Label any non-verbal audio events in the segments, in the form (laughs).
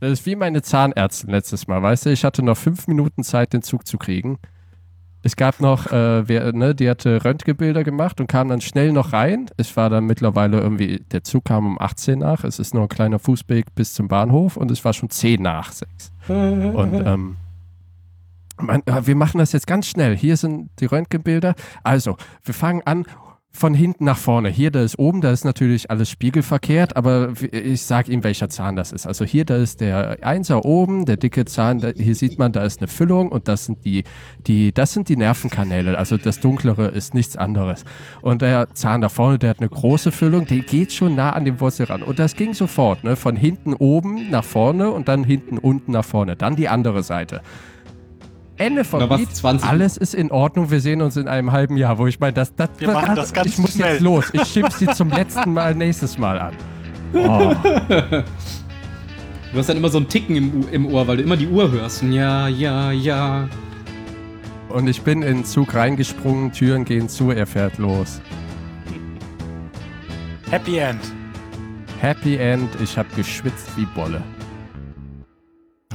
Das ist wie meine Zahnärztin letztes Mal, weißt du? Ich hatte noch fünf Minuten Zeit, den Zug zu kriegen. Es gab noch, äh, wer, ne, die hatte Röntgenbilder gemacht und kam dann schnell noch rein. Es war dann mittlerweile irgendwie, der Zug kam um 18 nach. Es ist nur ein kleiner Fußweg bis zum Bahnhof und es war schon 10 nach 6. (laughs) und ähm, man, äh, wir machen das jetzt ganz schnell. Hier sind die Röntgenbilder. Also, wir fangen an von hinten nach vorne. Hier, da ist oben, da ist natürlich alles spiegelverkehrt, aber ich sage Ihnen, welcher Zahn das ist. Also hier, da ist der Einser oben, der dicke Zahn, da, hier sieht man, da ist eine Füllung und das sind die, die, das sind die Nervenkanäle. Also das Dunklere ist nichts anderes. Und der Zahn da vorne, der hat eine große Füllung, die geht schon nah an den Wurzel ran. Und das ging sofort, ne? Von hinten oben nach vorne und dann hinten unten nach vorne. Dann die andere Seite. Ende vom Lied. 20? Alles ist in Ordnung. Wir sehen uns in einem halben Jahr, wo ich meine, das, das, Wir machen das ganz ich muss schnell. jetzt los. Ich schimpf sie zum letzten Mal nächstes Mal an. Oh. Du hast dann immer so ein Ticken im, im Ohr, weil du immer die Uhr hörst. Ja, ja, ja. Und ich bin in den Zug reingesprungen, Türen gehen zu, er fährt los. Happy End. Happy End, ich habe geschwitzt wie Bolle.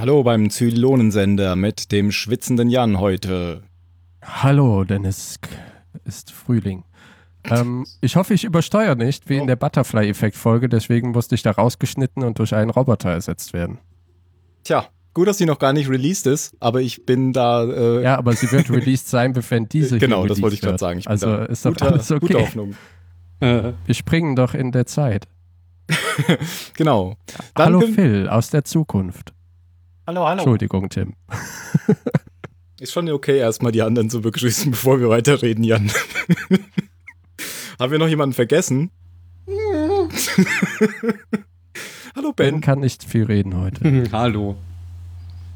Hallo beim Zylonensender mit dem schwitzenden Jan heute. Hallo, denn es ist Frühling. Ähm, ich hoffe, ich übersteuere nicht, wie in der Butterfly-Effekt-Folge, deswegen musste ich da rausgeschnitten und durch einen Roboter ersetzt werden. Tja, gut, dass sie noch gar nicht released ist, aber ich bin da. Äh, Ja, aber sie wird released sein, wenn (laughs) diese hier genau, das wollte ich gerade sagen. Ich bin Also da ist doch guter, alles okay. Gute Hoffnung. Äh, Wir springen doch in der Zeit. (laughs) Genau. Dann Hallo Phil aus der Zukunft. Hallo, hallo. Entschuldigung, Tim. (laughs) Ist schon okay, erstmal die anderen zu begrüßen, (laughs) bevor wir weiterreden, Jan. (laughs) Haben wir noch jemanden vergessen? Hallo Ben Ben. kann nicht viel reden heute. Hallo.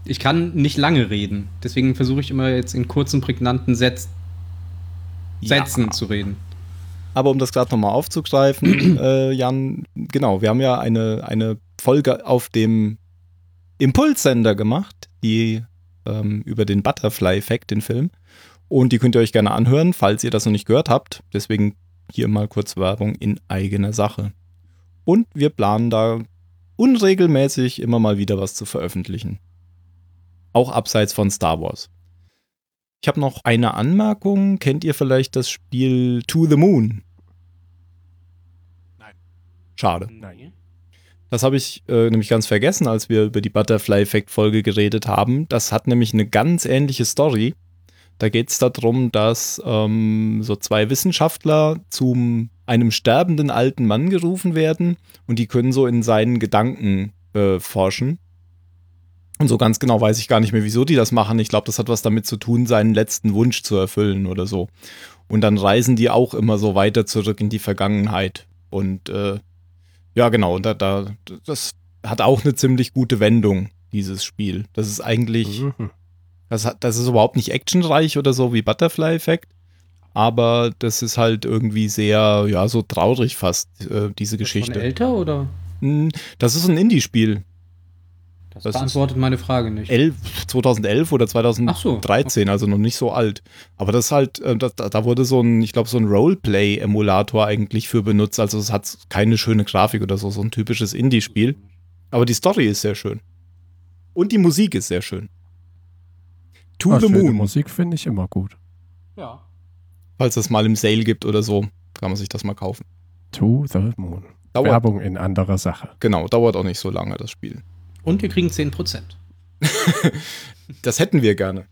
Ich kann nicht lange reden. Deswegen versuche ich immer jetzt in kurzen, prägnanten Sätz Sätzen Ja. zu reden. Aber um das gerade nochmal aufzugreifen, (clears throat) äh, Jan, genau, wir haben ja eine, eine Folge auf dem Impulssender gemacht, die ähm, über den Butterfly-Effekt, den Film. Und die könnt ihr euch gerne anhören, falls ihr das noch nicht gehört habt. Deswegen hier mal kurz Werbung in eigener Sache. Und wir planen da unregelmäßig immer mal wieder was zu veröffentlichen. Auch abseits von Star Wars. Ich habe noch eine Anmerkung. Kennt ihr vielleicht das Spiel To the Moon? Nein. Schade. Nein. Das habe ich äh, nämlich ganz vergessen, als wir über die Butterfly-Effekt-Folge geredet haben. Das hat nämlich eine ganz ähnliche Story. Da geht es darum, dass ähm, so zwei Wissenschaftler zu einem sterbenden alten Mann gerufen werden und die können so in seinen Gedanken äh, forschen. Und so ganz genau weiß ich gar nicht mehr, wieso die das machen. Ich glaube, das hat was damit zu tun, seinen letzten Wunsch zu erfüllen oder so. Und dann reisen die auch immer so weiter zurück in die Vergangenheit. Und äh, ja, genau, da, da, das hat auch eine ziemlich gute Wendung, dieses Spiel. Das ist eigentlich, Mhm. das, hat, das ist überhaupt nicht actionreich oder so wie Butterfly-Effekt, aber das ist halt irgendwie sehr, ja, so traurig fast, äh, diese Ist Geschichte. älter oder? Hm, Das ist ein Indie-Spiel. Das, Das beantwortet meine Frage nicht. 11, 2011 oder Ach so. 2013, also noch nicht so alt. Aber das ist halt, äh, da, da wurde so ein, ich glaube, so ein Roleplay-Emulator eigentlich für benutzt. Also es hat keine schöne Grafik oder so, so ein typisches Indie-Spiel. Aber die Story ist sehr schön. Und die Musik ist sehr schön. To Ah, the schöne Moon. Musik finde ich immer gut. Ja. Falls es mal im Sale gibt oder so, kann man sich das mal kaufen. To the Moon. Dauert, Werbung in anderer Sache. genau, dauert auch nicht so lange, das Spiel. Und wir kriegen 10%. (laughs) Das hätten wir gerne.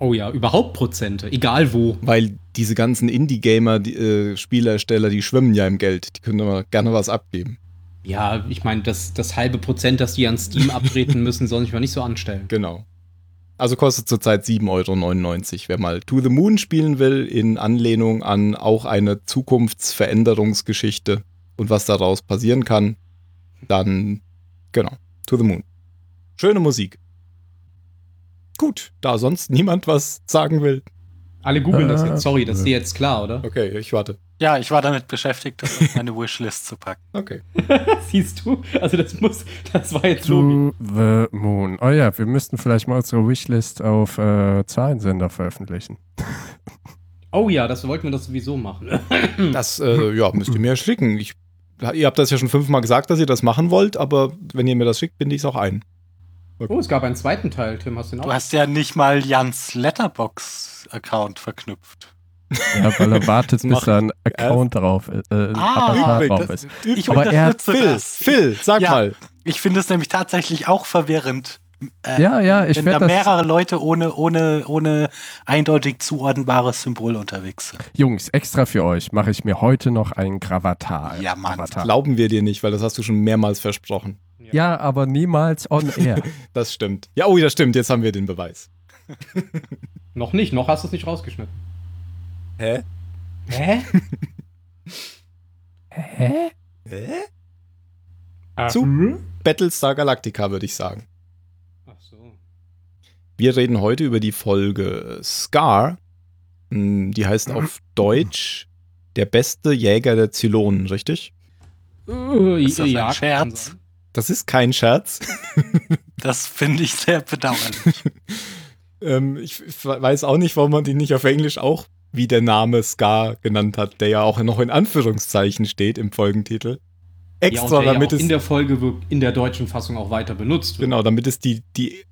Oh ja, überhaupt Prozente, egal wo. Weil diese ganzen Indie-Gamer, die, äh, Spielersteller, die schwimmen ja im Geld. Die können aber gerne was abgeben. Ja, ich meine, das, das halbe Prozent, das die an Steam (laughs) abtreten müssen, sollen sich mal nicht so anstellen. Genau. Also kostet zurzeit 7,99 Euro. Wer mal To the Moon spielen will, in Anlehnung an auch eine Zukunftsveränderungsgeschichte und was daraus passieren kann, dann genau, To the Moon. Schöne Musik. Gut, da sonst niemand was sagen will. Alle googeln das jetzt. Sorry, das ist dir jetzt klar, oder? Okay, ich warte. Ja, ich war damit beschäftigt, das auf meine Wishlist zu packen. Okay. (laughs) Siehst du? Also das muss, das war jetzt. To the Moon. Oh ja, wir müssten vielleicht mal unsere Wishlist auf äh, Zahlensender veröffentlichen. Oh ja, das wollten wir doch sowieso machen. Das äh, ja, müsst ihr mir schicken. Ich, ihr habt das ja schon fünfmal gesagt, dass ihr das machen wollt, aber wenn ihr mir das schickt, binde ich es auch ein. Oh, es gab einen zweiten Teil, Tim, hast du Du auch? hast ja nicht mal Jans Letterbox-Account verknüpft. Ja, weil er wartet, (laughs) bis da ein Account drauf ist. Äh, ein Avatar übrig, drauf das- ist. Ich Aber er- unterstütze Phil, das. Phil, sag Ja. mal. Ich finde es nämlich tatsächlich auch verwirrend. Äh, Ja, ja, ich wenn da mehrere Leute ohne, ohne, ohne eindeutig zuordnenbares Symbol unterwegs sind. Jungs, extra für euch mache ich mir heute noch einen Gravatar. Ja, Mann. Avatar. Glauben wir dir nicht, weil das hast du schon mehrmals versprochen. Ja, aber niemals on air. (laughs) Das stimmt. Ja, oh, das stimmt. Jetzt haben wir den Beweis. (laughs) Noch nicht, noch hast du es nicht rausgeschnitten. Hä? Hä? (laughs) Hä? Hä? Zu Battlestar Galactica, würde ich sagen. Wir reden heute über die Folge Scar. Hm, Die heißt auf Deutsch Der beste Jäger der Zylonen, richtig? Äh, Ist das ein ja, kann Scherz? Das ist kein Scherz. (laughs) Das finde ich sehr bedauerlich. (laughs) ähm, ich weiß auch nicht, warum man die nicht auf Englisch auch wie der Name Scar genannt hat, der ja auch noch in Anführungszeichen steht im Folgentitel. Ja, Extra, und der damit ja auch es in der Folge wirk- in der deutschen Fassung auch weiter benutzt wird. Genau, damit es die, die,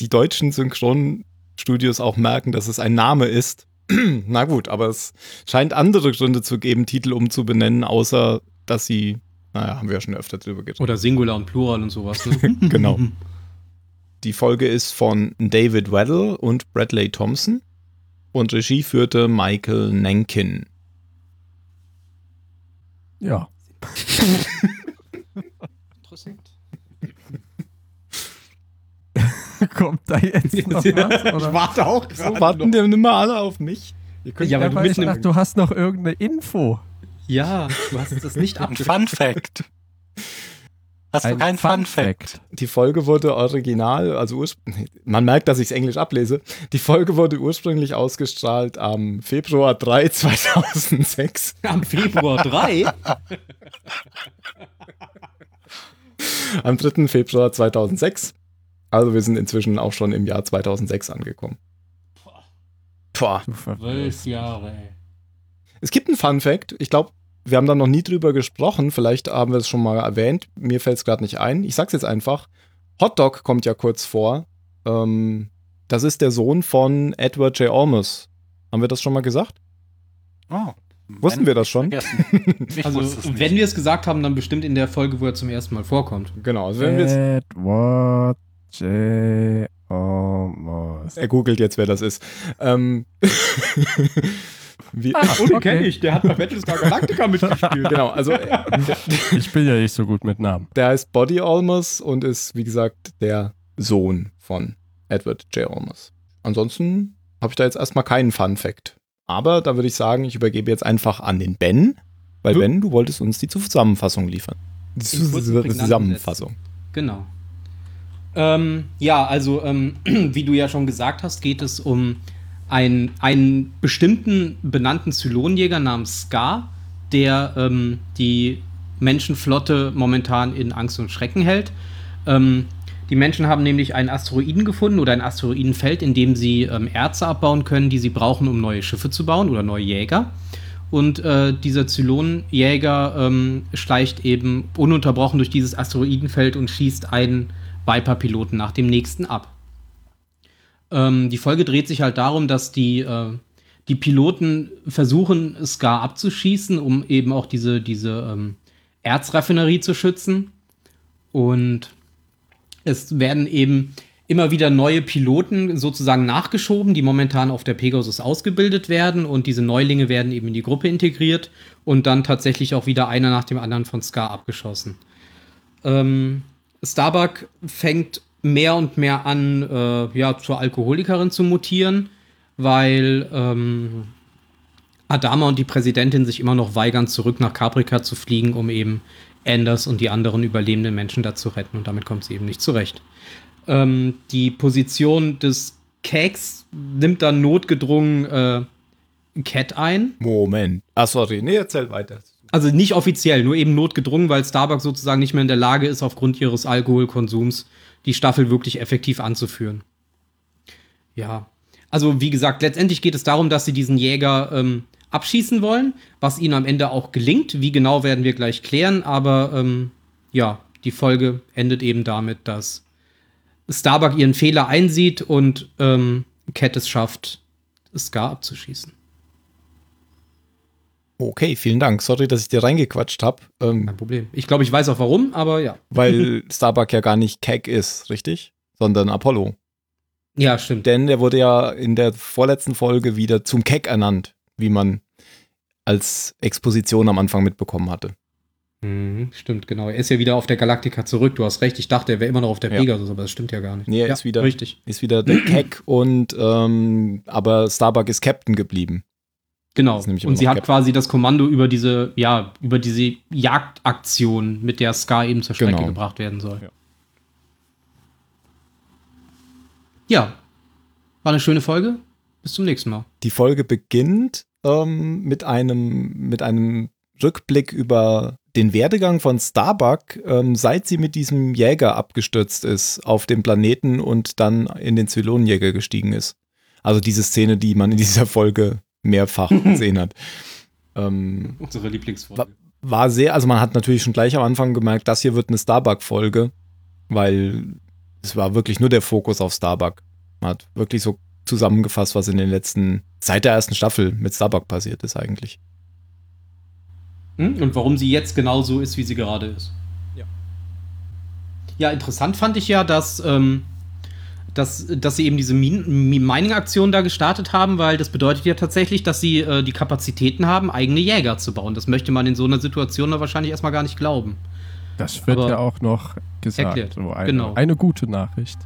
die deutschen Synchronstudios auch merken, dass es ein Name ist. (clears throat) Na gut, aber es scheint andere Gründe zu geben, Titel umzubenennen, außer dass sie, naja, haben wir ja schon öfter drüber geredet. Oder Singular und Plural und sowas. Ne? (laughs) Genau. (laughs) Die Folge ist von David Weddle und Bradley Thompson und Regie führte Michael Nankin. Ja. (laughs) Interessant. Kommt da jetzt noch (laughs) was? ich Oder? warte auch So gerade warten noch. die immer alle auf mich. Ihr könnt Ja, Ja, du ich dachte, du hast noch irgendeine Info. Ja, du hast das nicht Ein abgeschlossen. Fun Fact. Hast du Ein kein Fun, Fun Fact? Fact. Die Folge wurde original, also (laughs) man merkt, dass ich es Englisch ablese. Die Folge wurde ursprünglich ausgestrahlt am Februar 3, 2006. (laughs) Am Februar 3? Am 3. Februar 2006. Also wir sind inzwischen auch schon im Jahr 2006 angekommen. Boah. Zwölf Jahre, ey. Es gibt einen Fun Fact. Ich glaube, wir haben da noch nie drüber gesprochen. Vielleicht haben wir es schon mal erwähnt. Mir fällt es gerade nicht ein. Ich sag's jetzt einfach. Hotdog kommt ja kurz vor. Ähm, das ist der Sohn von Edward J. Olmos. Haben wir das schon mal gesagt? Oh, Wussten wenn- wir das schon? (laughs) Also, wenn wir es gesagt haben, dann bestimmt in der Folge, wo er zum ersten Mal vorkommt. Genau. Also wenn Edward J. Olmos. er googelt jetzt, wer das ist. Ähm, (laughs) wie, Ah, Oh, den okay. kenne ich. Der hat bei Battlestar Galactica (laughs) mitgespielt. genau, also äh, Ich bin ja nicht so gut mit Namen. der heißt Body Olmos und ist, wie gesagt, der Sohn von Edward J. Olmos. Ansonsten habe ich da jetzt erstmal keinen Fun Fact. Aber da würde ich sagen, ich übergebe jetzt einfach an den Ben, weil Hm. Ben, du wolltest uns die Zusammenfassung liefern. Die Zusammenfassung. Genau. Ähm, ja, also ähm, (clears throat) wie du ja schon gesagt hast, geht es um einen, einen bestimmten benannten Zylonjäger namens Scar, der ähm, die Menschenflotte momentan in Angst und Schrecken hält. Ähm, die Menschen haben nämlich einen Asteroiden gefunden oder ein Asteroidenfeld, in dem sie ähm, Erze abbauen können, die sie brauchen, um neue Schiffe zu bauen oder neue Jäger. Und äh, dieser Zylonenjäger ähm, schleicht eben ununterbrochen durch dieses Asteroidenfeld und schießt einen Viper-Piloten nach dem nächsten ab. Ähm, die Folge dreht sich halt darum, dass die, äh, die Piloten versuchen, Scar abzuschießen, um eben auch diese, diese ähm, Erzraffinerie zu schützen. Und es werden eben immer wieder neue Piloten sozusagen nachgeschoben, die momentan auf der Pegasus ausgebildet werden. Und diese Neulinge werden eben in die Gruppe integriert und dann tatsächlich auch wieder einer nach dem anderen von Scar abgeschossen. Ähm, Starbuck fängt mehr und mehr an, äh, ja, zur Alkoholikerin zu mutieren, weil ähm, Adama und die Präsidentin sich immer noch weigern, zurück nach Caprica zu fliegen, um eben Anders und die anderen überlebenden Menschen da zu retten. Und damit kommt sie eben nicht zurecht. Ähm, die Position des Keks nimmt dann notgedrungen äh, Cat ein. Moment. Ah, sorry. Nee, erzähl weiter. Also nicht offiziell, nur eben notgedrungen, weil Starbucks sozusagen nicht mehr in der Lage ist, aufgrund ihres Alkoholkonsums die Staffel wirklich effektiv anzuführen. Ja. Also, wie gesagt, letztendlich geht es darum, dass sie diesen Jäger ähm, abschießen wollen, was ihnen am Ende auch gelingt. Wie genau werden wir gleich klären, aber ähm, ja, die Folge endet eben damit, dass Starbuck ihren Fehler einsieht und ähm, Cat es schafft, Scar abzuschießen. Okay, vielen Dank. Sorry, dass ich dir reingequatscht habe. Ähm, Kein Problem. Ich glaube, ich weiß auch warum, aber ja. (laughs) weil (laughs) Starbuck ja gar nicht Keck ist, richtig? Sondern Apollo. Ja, stimmt. Denn der wurde ja in der vorletzten Folge wieder zum Keck ernannt, wie man als Exposition am Anfang mitbekommen hatte. Mhm, stimmt, genau. Er ist ja wieder auf der Galaktika zurück. Du hast recht. Ich dachte, er wäre immer noch auf der Ja. Pegasus, aber das stimmt ja gar nicht. Nee, er ja, ist wieder- Richtig. Ist wieder der (clears throat) Keck und ähm, aber Starbuck ist Captain geblieben. Genau. Und sie hat Captain. quasi das Kommando über diese, ja, über diese Jagdaktion, mit der Scar eben zur Strecke Genau. gebracht werden soll. Ja. Ja. War eine schöne Folge. Bis zum nächsten Mal. Die Folge beginnt ähm, mit einem mit einem Rückblick über den Werdegang von Starbuck, ähm, seit sie mit diesem Jäger abgestürzt ist auf dem Planeten und dann in den Zylonenjäger gestiegen ist. Also diese Szene, die man in dieser Folge mehrfach (laughs) gesehen hat. Ähm, Unsere Lieblingsfolge. war sehr, also man hat natürlich schon gleich am Anfang gemerkt, das hier wird eine Starbuck-Folge, weil es war wirklich nur der Fokus auf Starbuck. Man hat wirklich so zusammengefasst, was in den letzten, seit der ersten Staffel mit Starbuck passiert ist eigentlich. Hm? Und warum sie jetzt genau so ist, wie sie gerade ist. Ja. Ja, interessant fand ich ja, dass, ähm, dass, dass sie eben diese Min- Mi- Mining-Aktion da gestartet haben, weil das bedeutet ja tatsächlich, dass sie äh, die Kapazitäten haben, eigene Jäger zu bauen. Das möchte man in so einer Situation da wahrscheinlich erstmal gar nicht glauben. Das wird Aber ja auch noch gesagt. erklärt, So eine, genau. eine gute Nachricht.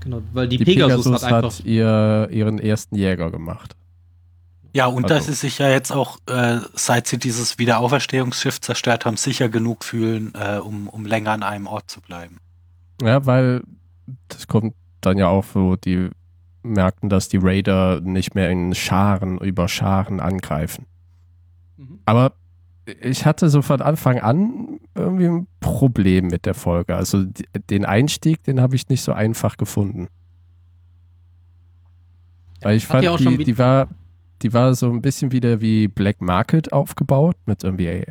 Genau, weil die, Die Pegasus, Pegasus, hat einfach. hat ihr, ihren ersten Jäger gemacht. Ja, und Also- dass sie sich ja jetzt auch, äh, seit sie dieses Wiederauferstehungsschiff zerstört haben, sicher genug fühlen, äh, um, um länger an einem Ort zu bleiben. Ja, weil das kommt dann ja auch so, die merkten, dass die Raider nicht mehr in Scharen über Scharen angreifen. Mhm. Aber ich hatte so von Anfang an irgendwie ein Problem mit der Folge. Also den Einstieg, den habe ich nicht so einfach gefunden. Weil ich Hat fand, die, die, war, die war so ein bisschen wieder wie Black Market aufgebaut, mit irgendwie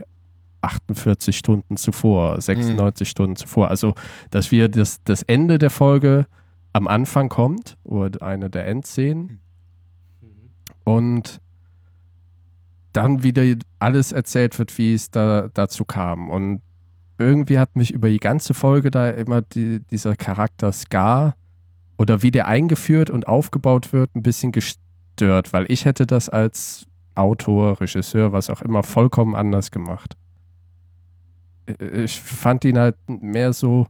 48 Stunden zuvor, 96 Stunden zuvor. Also, dass wir das, das Ende der Folge am Anfang kommt, oder eine der Endszenen, und dann wieder alles erzählt wird, wie es da dazu kam. Und irgendwie hat mich über die ganze Folge da immer die, dieser Charakter Scar oder wie der eingeführt und aufgebaut wird, ein bisschen gestört, weil ich hätte das als Autor, Regisseur, was auch immer, vollkommen anders gemacht. Äh, Ich fand ihn halt mehr so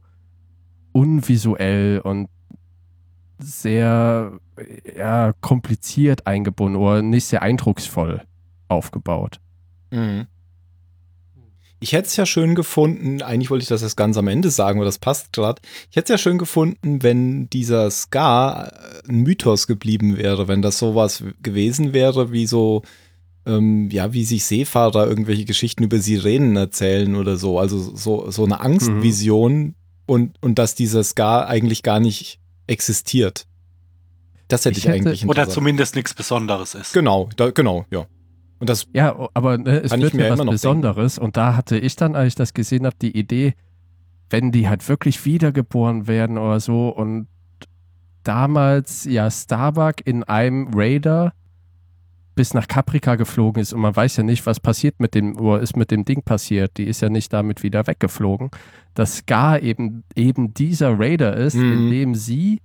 unvisuell und sehr ja, kompliziert eingebunden oder nicht sehr eindrucksvoll aufgebaut. Ich hätte es ja schön gefunden, eigentlich wollte ich das erst ganz am Ende sagen, aber das passt gerade. Ich hätte es ja schön gefunden, wenn dieser Scar äh, ein Mythos geblieben wäre, wenn das sowas gewesen wäre, wie so, ähm, ja, wie sich Seefahrer irgendwelche Geschichten über Sirenen erzählen oder so. Also so, so eine Angstvision und, und dass dieser Scar eigentlich gar nicht existiert. Das hätte Ich ich, hätte- eigentlich Oder zumindest nichts Besonderes ist. Genau, da, genau, ja. Und das Ja, aber ne, es wird mir was immer noch Besonderes. Und da hatte ich dann, als ich das gesehen habe, die Idee, wenn die halt wirklich wiedergeboren werden oder so und damals ja Starbuck in einem Raider bis nach Caprica geflogen ist und man weiß ja nicht, was passiert mit dem, oder ist mit dem Ding passiert. Die ist ja nicht damit wieder weggeflogen. Dass Scar eben, eben dieser Raider ist, Mhm. in dem sie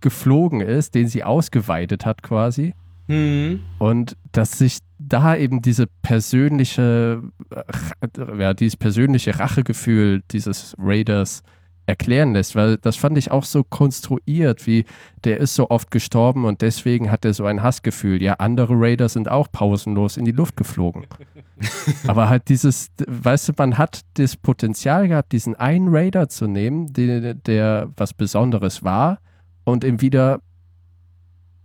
geflogen ist, den sie ausgeweidet hat quasi. Mhm. Und dass sich da eben diese persönliche, äh, ja, dieses persönliche Rachegefühl dieses Raiders erklären lässt, weil das fand ich auch so konstruiert, wie der ist so oft gestorben und deswegen hat er so ein Hassgefühl. Ja, andere Raider sind auch pausenlos in die Luft geflogen. (laughs) Aber halt dieses, weißt du, man hat das Potenzial gehabt, diesen einen Raider zu nehmen, der, der was Besonderes war und ihn wieder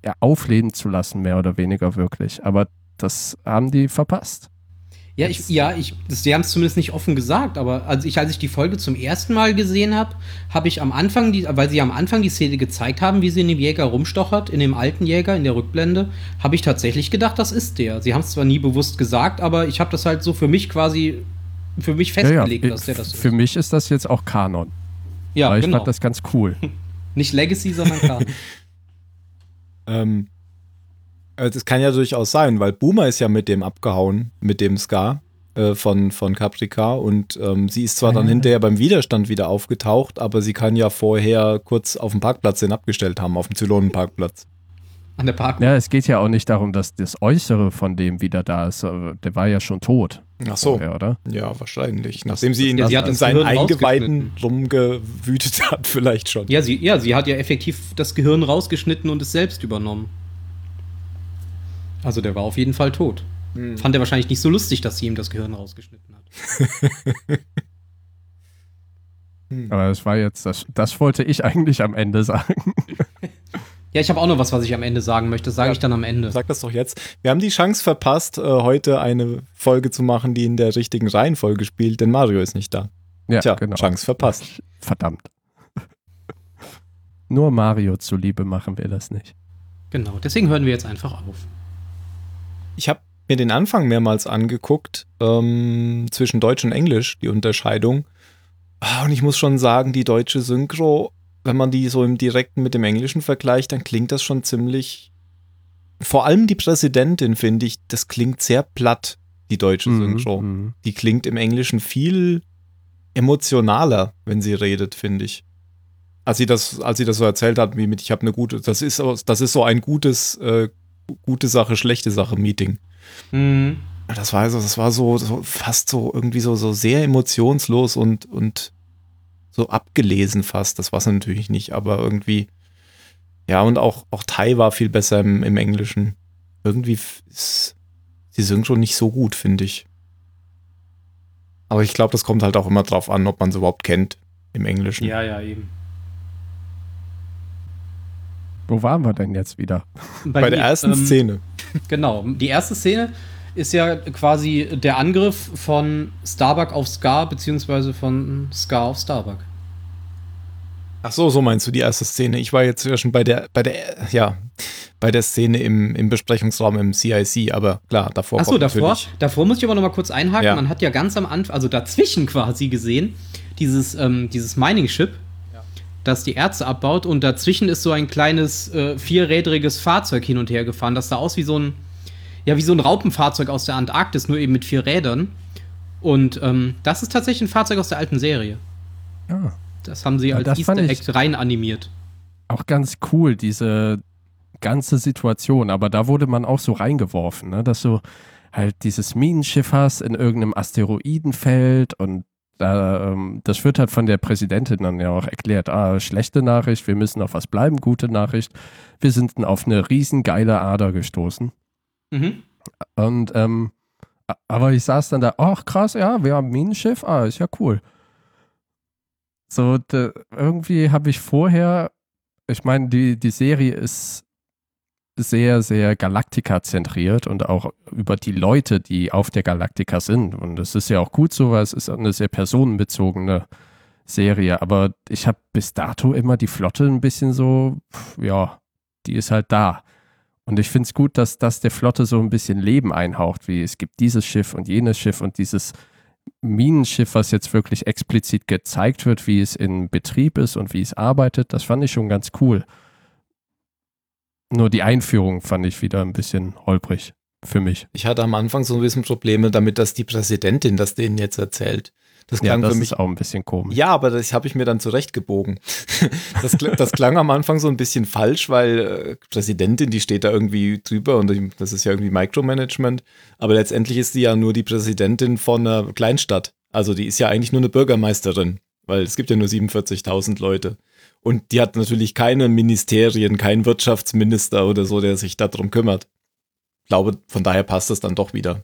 ja, aufleben zu lassen, mehr oder weniger wirklich. Aber das haben die verpasst. Ja, ich, ja, ich, das, die haben es zumindest nicht offen gesagt, aber als ich, als ich die Folge zum ersten Mal gesehen habe, habe ich am Anfang, die, weil sie am Anfang die Szene gezeigt haben, wie sie in dem Jäger rumstochert, in dem alten Jäger, in der Rückblende, habe ich tatsächlich gedacht, das ist der. Sie haben es zwar nie bewusst gesagt, aber ich habe das halt so für mich quasi, für mich festgelegt, ja, dass der das ist. Für mich ist das jetzt auch Kanon. ja, weil ich genau. fand das ganz cool. (laughs) Nicht Legacy, sondern Kanon. (laughs) Ähm, äh, das kann ja durchaus sein, weil Boomer ist ja mit dem abgehauen, mit dem Scar äh, von, von Caprica und ähm, sie ist zwar dann Ah. hinterher beim Widerstand wieder aufgetaucht, aber sie kann ja vorher kurz auf dem Parkplatz den abgestellt haben, auf dem Zylonenparkplatz. An der Park. Ja, es geht ja auch nicht darum, dass das Äußere von dem wieder da ist. aber Der war ja schon tot. Ach so, vorher, oder? ja, wahrscheinlich. Nachdem sie in, Ja, sie hat in seinen Gehirn Eingeweiden rumgewütet hat, (laughs) vielleicht schon. Ja, sie, ja, sie hat ja effektiv das Gehirn rausgeschnitten und es selbst übernommen. Also der war auf jeden Fall tot. Hm. Fand er wahrscheinlich nicht so lustig, dass sie ihm das Gehirn rausgeschnitten hat. (laughs) Hm. Aber das war jetzt, das, das wollte ich eigentlich am Ende sagen. (laughs) Ja, ich habe auch noch was, was ich am Ende sagen möchte. Das sage Ja. ich dann am Ende. Sag das doch jetzt. Wir haben die Chance verpasst, äh, heute eine Folge zu machen, die in der richtigen Reihenfolge spielt, denn Mario ist nicht da. Ja, Tja, genau. Chance verpasst. Verdammt. Nur Mario zuliebe machen wir das nicht. Genau, deswegen hören wir jetzt einfach auf. Ich habe mir den Anfang mehrmals angeguckt, ähm, zwischen Deutsch und Englisch, die Unterscheidung. Ah, Und ich muss schon sagen, die deutsche Synchro, wenn man die so im Direkten mit dem Englischen vergleicht, dann klingt das schon ziemlich. Vor allem die Präsidentin, finde ich, das klingt sehr platt, die deutsche Synchro. Mhm. Die klingt im Englischen viel emotionaler, wenn sie redet, finde ich. Als sie das, als sie das so erzählt hat, wie mit, ich habe eine gute, das ist, so- das ist so ein gutes, äh, gute Sache, schlechte Sache Meeting. Mhm. Das war also, das war so, so fast so irgendwie so, so sehr emotionslos und, und so abgelesen fast. Das war es natürlich nicht, aber irgendwie, ja, und auch, auch Thai war viel besser im, im Englischen. Irgendwie ist die Synchro nicht so gut, finde ich. Aber ich glaube, das kommt halt auch immer drauf an, ob man es überhaupt kennt im Englischen. Ja, ja, eben. Wo waren wir denn jetzt wieder? Bei der mir, ersten ähm, Szene. Genau, die erste Szene ist ja quasi der Angriff von Starbuck auf Scar, beziehungsweise von Scar auf Starbuck. Ach so, so meinst du die erste Szene. Ich war jetzt ja schon bei der, bei der, ja, bei der Szene im, im Besprechungsraum im CIC, aber klar, davor Achso, kommt davor, natürlich- davor muss ich aber noch mal kurz einhaken. Ja. Man hat ja ganz am Anfang, also dazwischen quasi gesehen, dieses, ähm, dieses Mining-Ship, das die Erze abbaut und dazwischen ist so ein kleines äh, vierrädriges Fahrzeug hin und her gefahren. Das sah aus wie so ein, ja, wie so ein Raupenfahrzeug aus der Antarktis, nur eben mit vier Rädern. Und ähm, das ist tatsächlich ein Fahrzeug aus der alten Serie. Ja. Das haben sie Ja, als Easter Egg rein animiert. Auch ganz cool, diese ganze Situation. Aber da wurde man auch so reingeworfen, ne? dass du halt dieses Minenschiff hast in irgendeinem Asteroidenfeld und das wird halt von der Präsidentin dann ja auch erklärt. Ah, schlechte Nachricht, wir müssen auf was bleiben, gute Nachricht. Wir sind auf eine riesengeile Ader gestoßen. Mhm. Und, ähm, aber ich saß dann da, ach krass, ja, wir haben Minenschiff, ah, ist ja cool. So, de, irgendwie habe ich vorher, ich meine, die, die Serie ist sehr, sehr Galactica-zentriert und auch über die Leute, die auf der Galactica sind. Und das ist ja auch gut so, weil es ist eine sehr personenbezogene Serie. Aber ich habe bis dato immer die Flotte ein bisschen so, pf, ja, die ist halt da. Und ich finde es gut, dass das der Flotte so ein bisschen Leben einhaucht, wie es gibt dieses Schiff und jenes Schiff und dieses Minenschiff, was jetzt wirklich explizit gezeigt wird, wie es in Betrieb ist und wie es arbeitet. Das fand ich schon ganz cool. Nur die Einführung fand ich wieder ein bisschen holprig für mich. Ich hatte am Anfang so ein bisschen Probleme damit, dass die Präsidentin das denen jetzt erzählt. Das Ja, klang das für mich. ist auch ein bisschen komisch. Ja, aber das habe ich mir dann zurechtgebogen. (laughs) Das, kl- das klang am Anfang so ein bisschen falsch, weil äh, Präsidentin, die steht da irgendwie drüber und die- das ist ja irgendwie Micromanagement. Aber letztendlich ist sie ja nur die Präsidentin von einer Kleinstadt. Also die ist ja eigentlich nur eine Bürgermeisterin, weil es gibt ja nur 47.000 Leute. Und die hat natürlich keine Ministerien, keinen Wirtschaftsminister oder so, der sich darum kümmert. Ich glaube, von daher passt es dann doch wieder.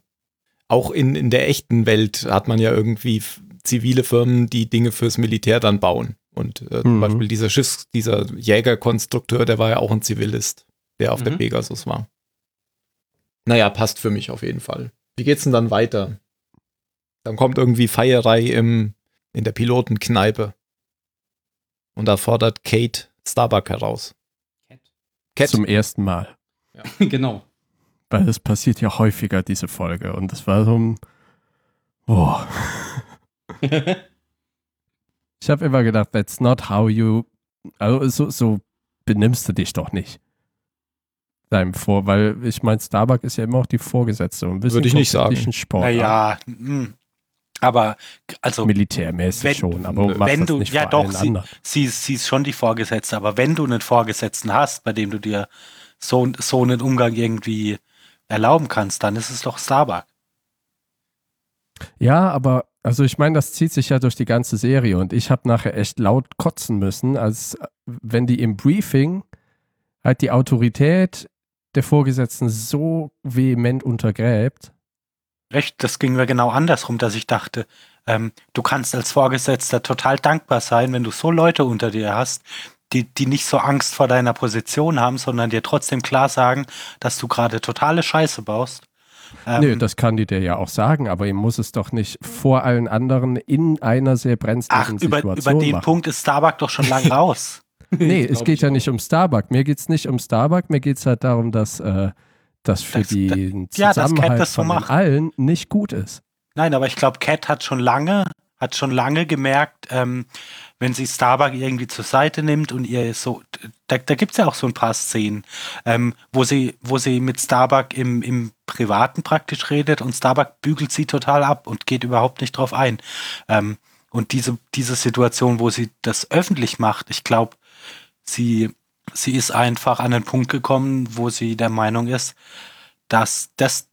Auch in, in der echten Welt hat man ja irgendwie zivile Firmen, die Dinge fürs Militär dann bauen. Und äh, zum Mhm. Beispiel dieser Schiffs, dieser Jägerkonstrukteur, der war ja auch ein Zivilist, der auf der Mhm. Pegasus war. Naja, passt für mich auf jeden Fall. Wie geht's denn dann weiter? Dann kommt irgendwie Feierei im, in der Pilotenkneipe. Und da fordert Kate Starbuck heraus. Cat. Zum ersten Mal. (laughs) genau. Weil es passiert ja häufiger, diese Folge. Und das war so ein. Oh. (laughs) Ich habe immer gedacht, that's not how you also so, so benimmst du dich doch nicht. Deinem Vor, weil ich meine, Starbuck ist ja immer auch die Vorgesetzte. und Würde ich nicht sagen. Sport. Naja, mm, aber also Militärmäßig Wenn- schon, aber wenn machst das du- ja doch, sie- sie, ist- sie ist schon die Vorgesetzte, aber wenn du einen Vorgesetzten hast, bei dem du dir so, so einen Umgang irgendwie erlauben kannst, dann ist es doch Starbuck. Ja, aber also ich meine, das zieht sich ja durch die ganze Serie und ich habe nachher echt laut kotzen müssen, als äh, wenn die im Briefing halt die Autorität der Vorgesetzten so vehement untergräbt. Recht, das ging mir genau andersrum, dass ich dachte, ähm, du kannst als Vorgesetzter total dankbar sein, wenn du so Leute unter dir hast, die, die nicht so Angst vor deiner Position haben, sondern dir trotzdem klar sagen, dass du gerade totale Scheiße baust. Ähm, Nö, das kann die dir ja auch sagen, aber ihm muss es doch nicht vor allen anderen in einer sehr ach, brenzlichen über, Situation über den machen. Punkt ist Starbuck doch schon lang (laughs) raus. Nee, es geht ja auch. nicht um Starbuck. Mir geht es nicht um Starbuck, mir geht es halt darum, dass äh, das für Das- den ja, Cat Zusammenhalt das so von allen nicht gut ist. Nein, aber ich glaube, Cat hat schon lange, hat schon lange gemerkt, ähm, wenn sie Starbuck irgendwie zur Seite nimmt und ihr so, da, da gibt es ja auch so ein paar Szenen, ähm, wo sie, wo sie mit Starbuck im, im Privaten praktisch redet und Starbuck bügelt sie total ab und geht überhaupt nicht drauf ein. Ähm, und diese, diese Situation, wo sie das öffentlich macht, ich glaube, sie, sie ist einfach an den Punkt gekommen, wo sie der Meinung ist, dass das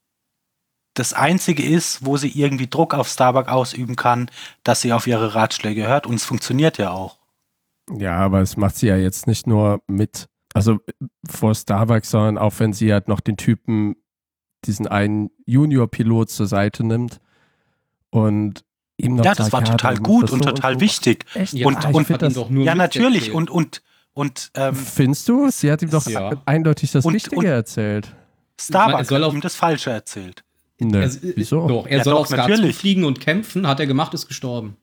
das Einzige ist, wo sie irgendwie Druck auf Starbuck ausüben kann, dass sie auf ihre Ratschläge hört und es funktioniert ja auch. Ja, aber es macht sie ja jetzt nicht nur mit, also vor Starbucks, sondern auch wenn sie halt noch den Typen, diesen einen Junior-Pilot zur Seite nimmt und ihm noch Ja, das sagt, war total du gut und total so- wichtig. Echt? Ja, Und- Ah, ich und- ihn das, doch nur ja, natürlich. Und, und, und ähm, findest du? Sie hat ihm doch Ja. eindeutig das Und- Richtige und- erzählt. Starbuck Er soll hat auf- ihm das Falsche erzählt. Nö, Er, wieso? Doch, er Ja, soll doch, auf Skat natürlich. fliegen und kämpfen, hat er gemacht, ist gestorben.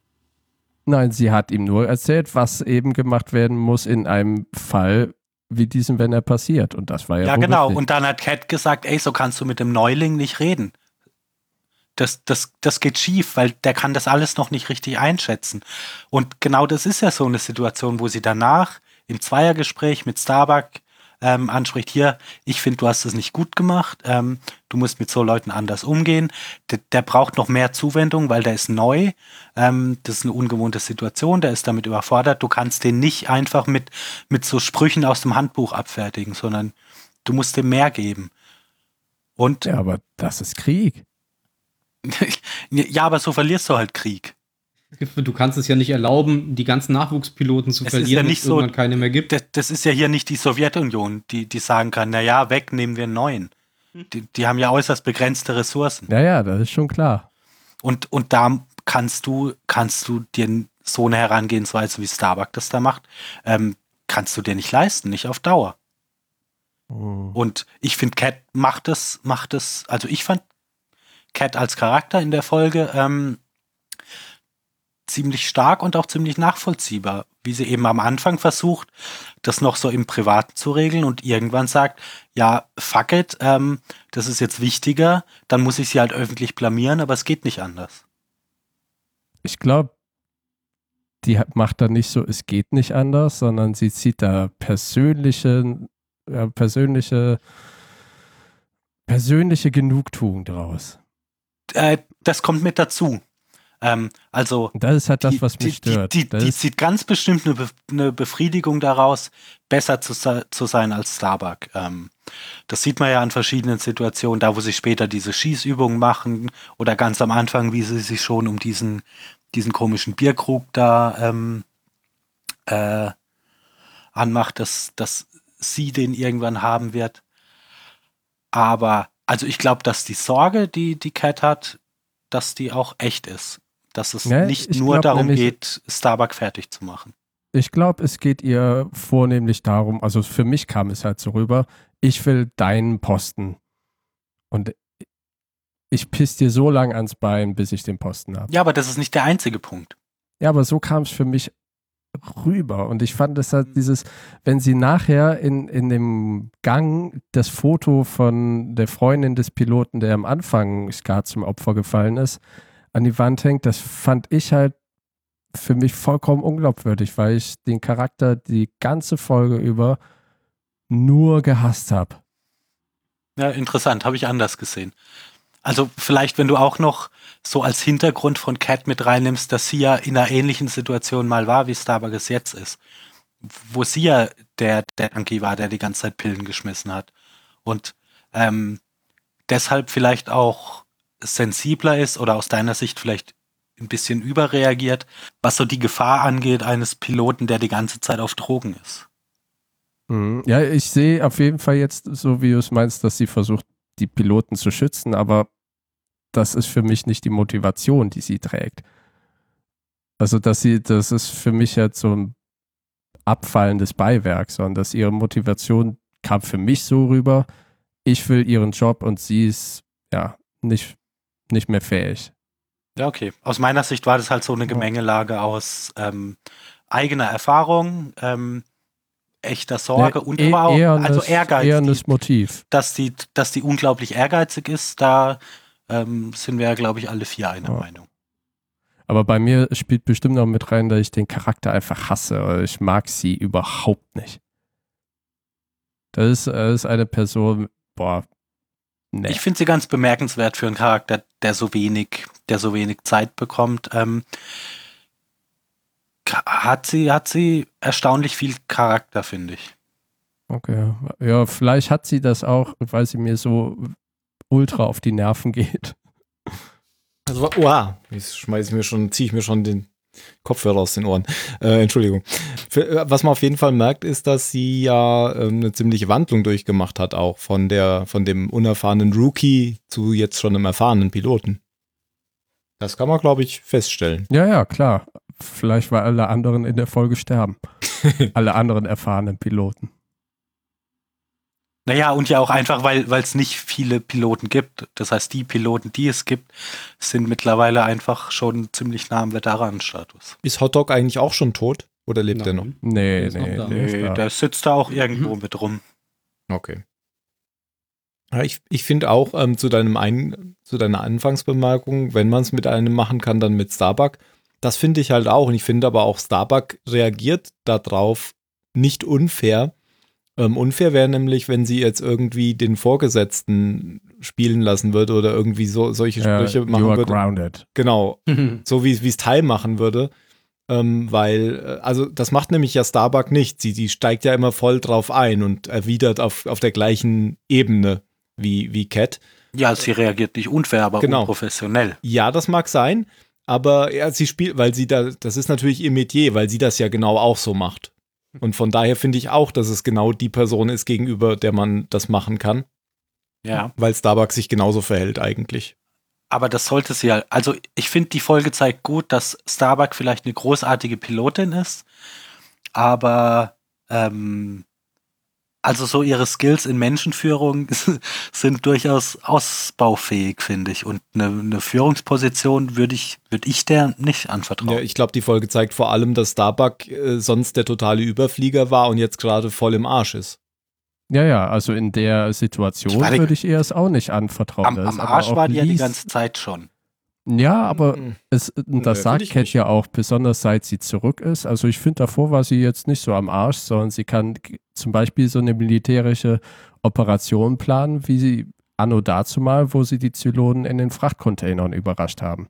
Nein, sie hat ihm nur erzählt, was eben gemacht werden muss in einem Fall wie diesem, wenn er passiert. Und das war ja, Ja, genau. richtig. Und dann hat Cat gesagt, ey, so kannst du mit dem Neuling nicht reden. Das, das, das geht schief, weil der kann das alles noch nicht richtig einschätzen. Und genau das ist ja so eine Situation, wo sie danach im Zweiergespräch mit Starbuck ähm, anspricht, hier, ich finde, du hast es nicht gut gemacht, ähm, du musst mit so Leuten anders umgehen. Der, der braucht noch mehr Zuwendung, weil der ist neu. Ähm, das ist eine ungewohnte Situation, der ist damit überfordert. Du kannst den nicht einfach mit, mit so Sprüchen aus dem Handbuch abfertigen, sondern du musst dem mehr geben. Und ja, aber das ist Krieg. (laughs) ja, aber so verlierst du halt Krieg. Du kannst es ja nicht erlauben, die ganzen Nachwuchspiloten zu Es ist ja verlieren, nicht es so- irgendwann keine mehr gibt. Das, das ist ja hier nicht die Sowjetunion, die, die sagen kann, na ja, weg, nehmen wir einen neuen. Die, die haben ja äußerst begrenzte Ressourcen. Ja, ja, das ist schon klar. Und, und da kannst du, kannst du dir so eine Herangehensweise, wie Starbuck das da macht, ähm, kannst du dir nicht leisten, nicht auf Dauer. Hm. Und ich finde, Cat macht es, macht es, also ich fand Cat als Charakter in der Folge ähm, ziemlich stark und auch ziemlich nachvollziehbar, wie sie eben am Anfang versucht, das noch so im Privaten zu regeln und irgendwann sagt, ja, fuck it, ähm, das ist jetzt wichtiger, dann muss ich sie halt öffentlich blamieren, aber es geht nicht anders. Ich glaube, die macht da nicht so, es geht nicht anders, sondern sie zieht da persönliche, ja, persönliche, persönliche Genugtuung draus. Äh, das kommt mit dazu. Ähm, also das ist halt das, die, was mich die, stört. Die, die, zieht ganz bestimmt eine, Be eine Befriedigung daraus, besser zu, zu sein als Starbuck. Ähm, das sieht man ja an verschiedenen Situationen, da wo sie später diese Schießübungen machen oder ganz am Anfang, wie sie sich schon um diesen, diesen komischen Bierkrug da ähm, äh, anmacht, dass, dass sie den irgendwann haben wird. Aber also ich glaube, dass die Sorge, die die Cat hat, dass die auch echt ist. Dass es Ja, nicht ich nur glaub darum nämlich- geht, Starbuck fertig zu machen. ich glaube, es geht ihr vornehmlich darum, also für mich kam es halt so rüber, ich will deinen Posten. Und ich piss dir so lang ans Bein, bis ich den Posten habe. Ja, aber das ist nicht der einzige Punkt. Ja, aber so kam es für mich rüber. Und ich fand es halt dieses, wenn sie nachher in, in dem Gang das Foto von der Freundin des Piloten, der am Anfang Scar zum Opfer gefallen ist, an die Wand hängt, das fand ich halt für mich vollkommen unglaubwürdig, weil ich den Charakter die ganze Folge über nur gehasst habe. Ja, interessant, habe ich anders gesehen. Also vielleicht, wenn du auch noch so als Hintergrund von Cat mit reinnimmst, dass sie ja in einer ähnlichen Situation mal war, wie Starbuck es jetzt ist. Wo sie ja der, der Anki war, der die ganze Zeit Pillen geschmissen hat. Und ähm, deshalb vielleicht auch sensibler ist oder aus deiner Sicht vielleicht ein bisschen überreagiert, was so die Gefahr angeht eines Piloten, der die ganze Zeit auf Drogen ist. Mhm. Ja, ich sehe auf jeden Fall jetzt, so wie du es meinst, dass sie versucht, die Piloten zu schützen, aber das ist für mich nicht die Motivation, die sie trägt. Also, dass sie, das ist für mich jetzt so ein abfallendes Beiwerk, sondern dass ihre Motivation kam für mich so rüber, ich will ihren Job und sie ist ja nicht, nicht mehr fähig. Ja, okay. Aus meiner Sicht war das halt so eine Gemengelage aus ähm, eigener Erfahrung, ähm, echter Sorge Ja, und e- auch eher also Ehrgeiz. Eher die- Motiv. dass die, dass die unglaublich ehrgeizig ist, da ähm, sind wir ja, glaube ich, alle vier einer Ja. Meinung. Aber bei mir spielt bestimmt noch mit rein, dass ich den Charakter einfach hasse. Oder Ich mag sie überhaupt nicht. Das ist, das ist eine Person, boah, nee. Ich finde sie ganz bemerkenswert für einen Charakter, der so wenig, der so wenig Zeit bekommt. Ähm, hat sie, hat sie erstaunlich viel Charakter, finde ich. Okay. Ja, vielleicht hat sie das auch, weil sie mir so ultra auf die Nerven (laughs) geht. Also, wow, jetzt schmeiß ich mir schon, ziehe ich mir schon den Kopfhörer aus den Ohren. Äh, Entschuldigung. Für, äh, was man auf jeden Fall merkt, ist, dass sie ja ähm, eine ziemliche Wandlung durchgemacht hat, auch von der, von dem unerfahrenen Rookie zu jetzt schon einem erfahrenen Piloten. Das kann man, glaube ich, feststellen. Ja, ja, klar. Vielleicht, weil alle anderen in der Folge sterben. (laughs) alle anderen erfahrenen Piloten. Naja, und ja auch einfach, weil weil es nicht viele Piloten gibt. Das heißt, die Piloten, die es gibt, sind mittlerweile einfach schon ziemlich nah am Veteranenstatus. Ist Hotdog eigentlich auch schon tot? Oder lebt er noch? Nein. Nee, ist noch nee, nee. ist Nee, da. der sitzt da auch irgendwo mit rum. Okay. Ja, ich ich finde auch ähm, zu, deinem Ein zu deiner Anfangsbemerkung, wenn man es mit einem machen kann, dann mit Starbuck. Das finde ich halt auch. Und ich finde aber auch, Starbuck reagiert darauf nicht unfair. Ähm, unfair wäre nämlich, wenn sie jetzt irgendwie den Vorgesetzten spielen lassen würde oder irgendwie so solche Ja, Sprüche you machen are würde. grounded. Genau, (laughs) so wie wie es Teil machen würde. Ähm, weil, äh, also das macht nämlich ja Starbuck nicht. Sie, sie steigt ja immer voll drauf ein und erwidert auf, auf der gleichen Ebene wie, wie Cat. Ja, sie reagiert nicht unfair, aber Genau. unprofessionell. Ja, das mag sein, aber ja, sie spielt, weil sie da, das ist natürlich ihr Metier, weil sie das ja genau auch so macht. Und von daher finde ich auch, dass es genau die Person ist, gegenüber der man das machen kann, Ja. weil Starbuck sich genauso verhält eigentlich. Aber das sollte sie ja. Also, ich finde, die Folge zeigt gut, dass Starbuck vielleicht eine großartige Pilotin ist, aber ähm, also so ihre Skills in Menschenführung (laughs) sind durchaus ausbaufähig, finde ich. Und eine, eine Führungsposition würde ich, würde ich der nicht anvertrauen. Ja, ich glaube, die Folge zeigt vor allem, dass Starbuck äh, sonst der totale Überflieger war und jetzt gerade voll im Arsch ist. Ja, ja, also in der Situation würde ich ihr es auch nicht anvertrauen. am, am aber Arsch war die ja die ganze Zeit schon. Ja, aber Mhm. es, das sagt Cat ja auch, besonders seit sie zurück ist. Also ich finde, davor war sie jetzt nicht so am Arsch, sondern sie kann zum Beispiel so eine militärische Operation planen, wie sie anno dazu mal, wo sie die Zylonen in den Frachtcontainern überrascht haben.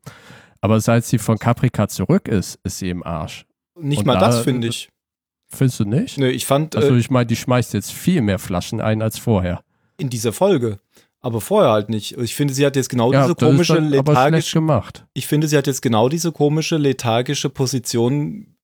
Aber seit sie von Caprica zurück ist, ist sie im Arsch. Nicht Und mal da- das finde ich. Findest du nicht? Nö, ich fand Also äh, ich meine, die schmeißt jetzt viel mehr Flaschen ein als vorher. in dieser Folge, aber vorher halt nicht. Ich finde, sie hat jetzt genau ja, diese das ist komische dann lethargische gemacht. ich finde, sie hat jetzt genau diese komische, lethargische Position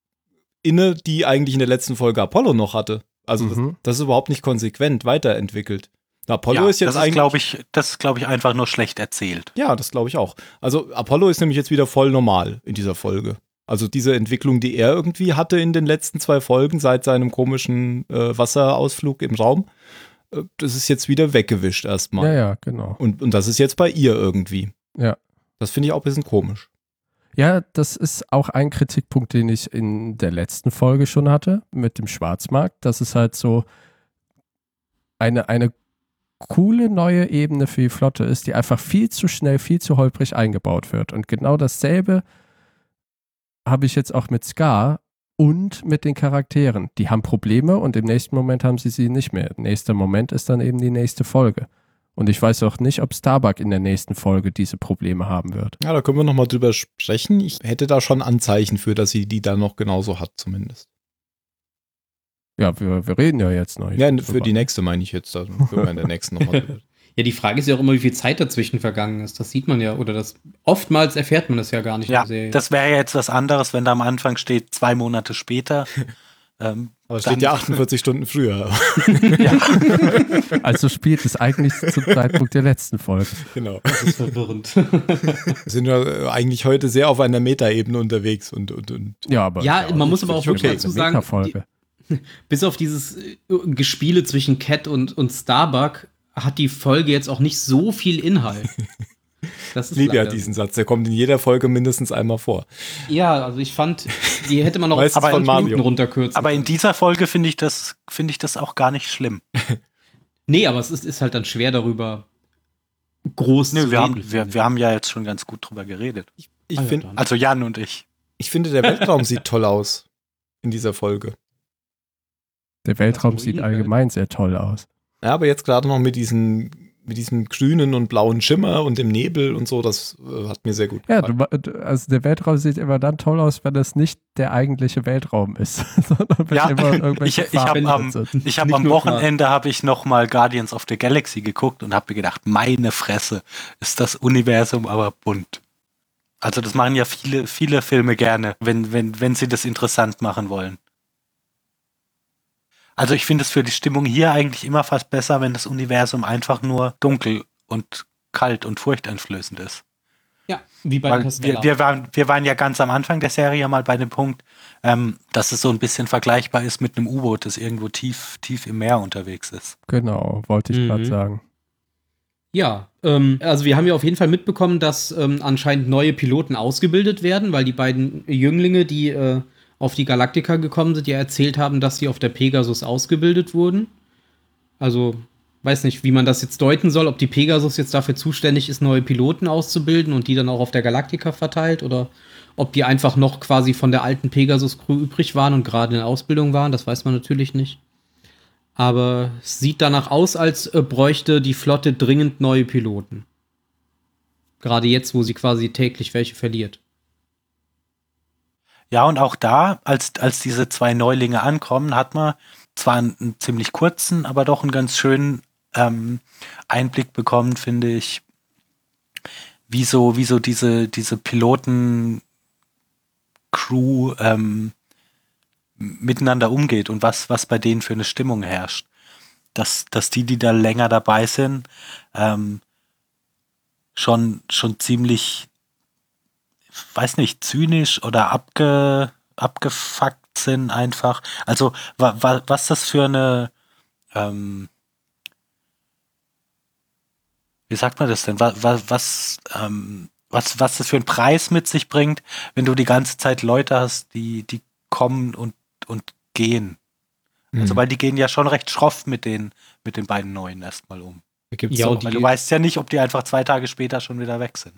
inne, die eigentlich in der letzten Folge Apollo noch hatte. Also das, Mhm. das ist überhaupt nicht konsequent weiterentwickelt. Apollo ja, ist jetzt das ist, eigentlich. glaube ich, das ist, glaube ich, einfach nur schlecht erzählt. ja, das glaube ich auch. Also Apollo ist nämlich jetzt wieder voll normal in dieser Folge. Also diese Entwicklung, die er irgendwie hatte in den letzten zwei Folgen seit seinem komischen äh, Wasserausflug im Raum, äh, das ist jetzt wieder weggewischt erstmal. Ja, ja, genau. Und, und das ist jetzt bei ihr irgendwie. Ja. Das finde ich auch ein bisschen komisch. Ja, das ist auch ein Kritikpunkt, den ich in der letzten Folge schon hatte mit dem Schwarzmarkt. Das ist halt so eine, eine coole neue Ebene für die Flotte ist, die einfach viel zu schnell, viel zu holprig eingebaut wird. Und genau dasselbe habe ich jetzt auch mit Scar und mit den Charakteren. Die haben Probleme und im nächsten Moment haben sie sie nicht mehr. Nächster Moment ist dann eben die nächste Folge. Und ich weiß auch nicht, ob Starbuck in der nächsten Folge diese Probleme haben wird. Ja, da können wir nochmal drüber sprechen. Ich hätte da schon Anzeichen für, dass sie die dann noch genauso hat, zumindest. Ja, wir, wir reden ja jetzt noch. Ja, für die nächste meine ich jetzt. Da können wir in der nächsten nochmal (laughs) drüber. Ja, die Frage ist ja auch immer, wie viel Zeit dazwischen vergangen ist. Das sieht man ja, oder das oftmals erfährt man das ja gar nicht. Ja, das wäre ja jetzt was anderes, wenn da am Anfang steht, zwei Monate später. (laughs) ähm, Aber es steht ja 48 Stunden früher. ja. (laughs) Also spielt es eigentlich zum Zeitpunkt der letzten Folge. Genau. Das ist verwirrend. Wir sind ja eigentlich heute sehr auf einer Metaebene unterwegs und, und, und Ja, aber ja, man muss aber auch wirklich okay, dazu sagen, die, (laughs) bis auf dieses äh, Gespiele zwischen Cat und, und Starbuck hat die Folge jetzt auch nicht so viel Inhalt. (laughs) Das ist ich liebe ja diesen Satz, der kommt in jeder Folge mindestens einmal vor. Ja, also ich fand, die hätte man noch auf 20 Minuten runterkürzen Aber in dieser Folge finde ich, das, find ich das auch gar nicht schlimm. (laughs) nee, aber es ist, ist halt dann schwer darüber groß nee, zu wir reden. Haben, wir, wir haben ja jetzt schon ganz gut drüber geredet. Ich, ich ah, find, also Jan und ich. Ich finde, der Weltraum (laughs) sieht toll aus in dieser Folge. Der Weltraum sieht allgemein sehr toll aus. Ja, aber jetzt gerade noch mit diesen mit diesem grünen und blauen Schimmer und dem Nebel und so, das äh, hat mir sehr gut gefallen. Ja, du, also der Weltraum sieht immer dann toll aus, wenn es nicht der eigentliche Weltraum ist, (laughs) sondern wenn ja, immer (laughs) irgendwelche ich, ich habe am, ich hab am Wochenende habe ich noch mal Guardians of the Galaxy geguckt und habe mir gedacht, meine Fresse, ist das Universum aber bunt. Also das machen ja viele viele Filme gerne, wenn wenn wenn sie das interessant machen wollen. Also ich finde es für die Stimmung hier eigentlich immer fast besser, wenn das Universum einfach nur dunkel und kalt und furchteinflößend ist. Ja, wie bei Weil wir, wir, waren, wir waren ja ganz am Anfang der Serie mal bei dem Punkt, ähm, dass es so ein bisschen vergleichbar ist mit einem U-Boot, das irgendwo tief, tief im Meer unterwegs ist. Genau, wollte ich mhm. gerade sagen. Ja, ähm, also wir haben ja auf jeden Fall mitbekommen, dass ähm, anscheinend neue Piloten ausgebildet werden, weil die beiden Jünglinge, die äh, auf die Galaktika gekommen sind, ja erzählt haben, dass sie auf der Pegasus ausgebildet wurden. Also weiß nicht, wie man das jetzt deuten soll, ob die Pegasus jetzt dafür zuständig ist, neue Piloten auszubilden und die dann auch auf der Galaktika verteilt oder ob die einfach noch quasi von der alten Pegasus-Crew übrig waren und gerade in Ausbildung waren, das weiß man natürlich nicht. Aber es sieht danach aus, als äh, bräuchte die Flotte dringend neue Piloten. Gerade jetzt, wo sie quasi täglich welche verliert. Ja, und auch da, als, als diese zwei Neulinge ankommen, hat man zwar einen, ziemlich kurzen, aber doch einen ganz schönen ähm, Einblick bekommen, finde ich, wie so, wie so diese, diese Piloten-Crew ähm, miteinander umgeht und was, was bei denen für eine Stimmung herrscht. Dass, dass die, die da länger dabei sind, ähm, schon, schon ziemlich weiß nicht, zynisch oder abge, abgefuckt sind einfach. Also wa, wa, was das für eine, ähm, wie sagt man das denn? Was, was, was, ähm, was, was das für einen Preis mit sich bringt, wenn du die ganze Zeit Leute hast, die, die kommen und, und gehen. Also, mhm. Weil die gehen ja schon recht schroff mit den, mit den beiden Neuen erstmal um. ja, auch, weil du weißt ja nicht, ob die einfach zwei Tage später schon wieder weg sind.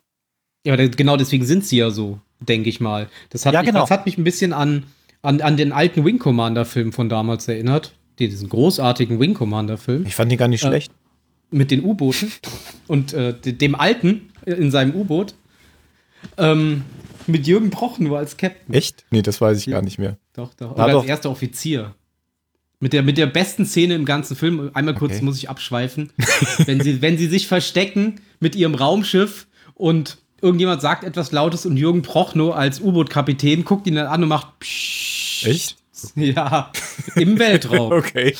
Ja, aber genau deswegen sind sie ja so, denke ich mal. Das hat, ja, mich, genau. das hat mich ein bisschen an, an, an den alten Wing Commander-Film von damals erinnert. Diesen großartigen Wing Commander-Film. Ich fand den gar nicht äh, schlecht. Mit den U-Booten und äh, dem Alten in seinem U-Boot. Ähm, mit Jürgen Broch nur als Captain. Echt? Nee, das weiß ich gar nicht mehr. Doch, doch. Oder als erster Offizier. Mit der, mit der besten Szene im ganzen Film, einmal kurz okay. muss ich abschweifen, (laughs) wenn, sie, wenn sie sich verstecken mit ihrem Raumschiff und irgendjemand sagt etwas Lautes und Jürgen Prochnow als U-Boot-Kapitän guckt ihn dann an und macht Psst. Echt? Ja, im Weltraum. (laughs) okay.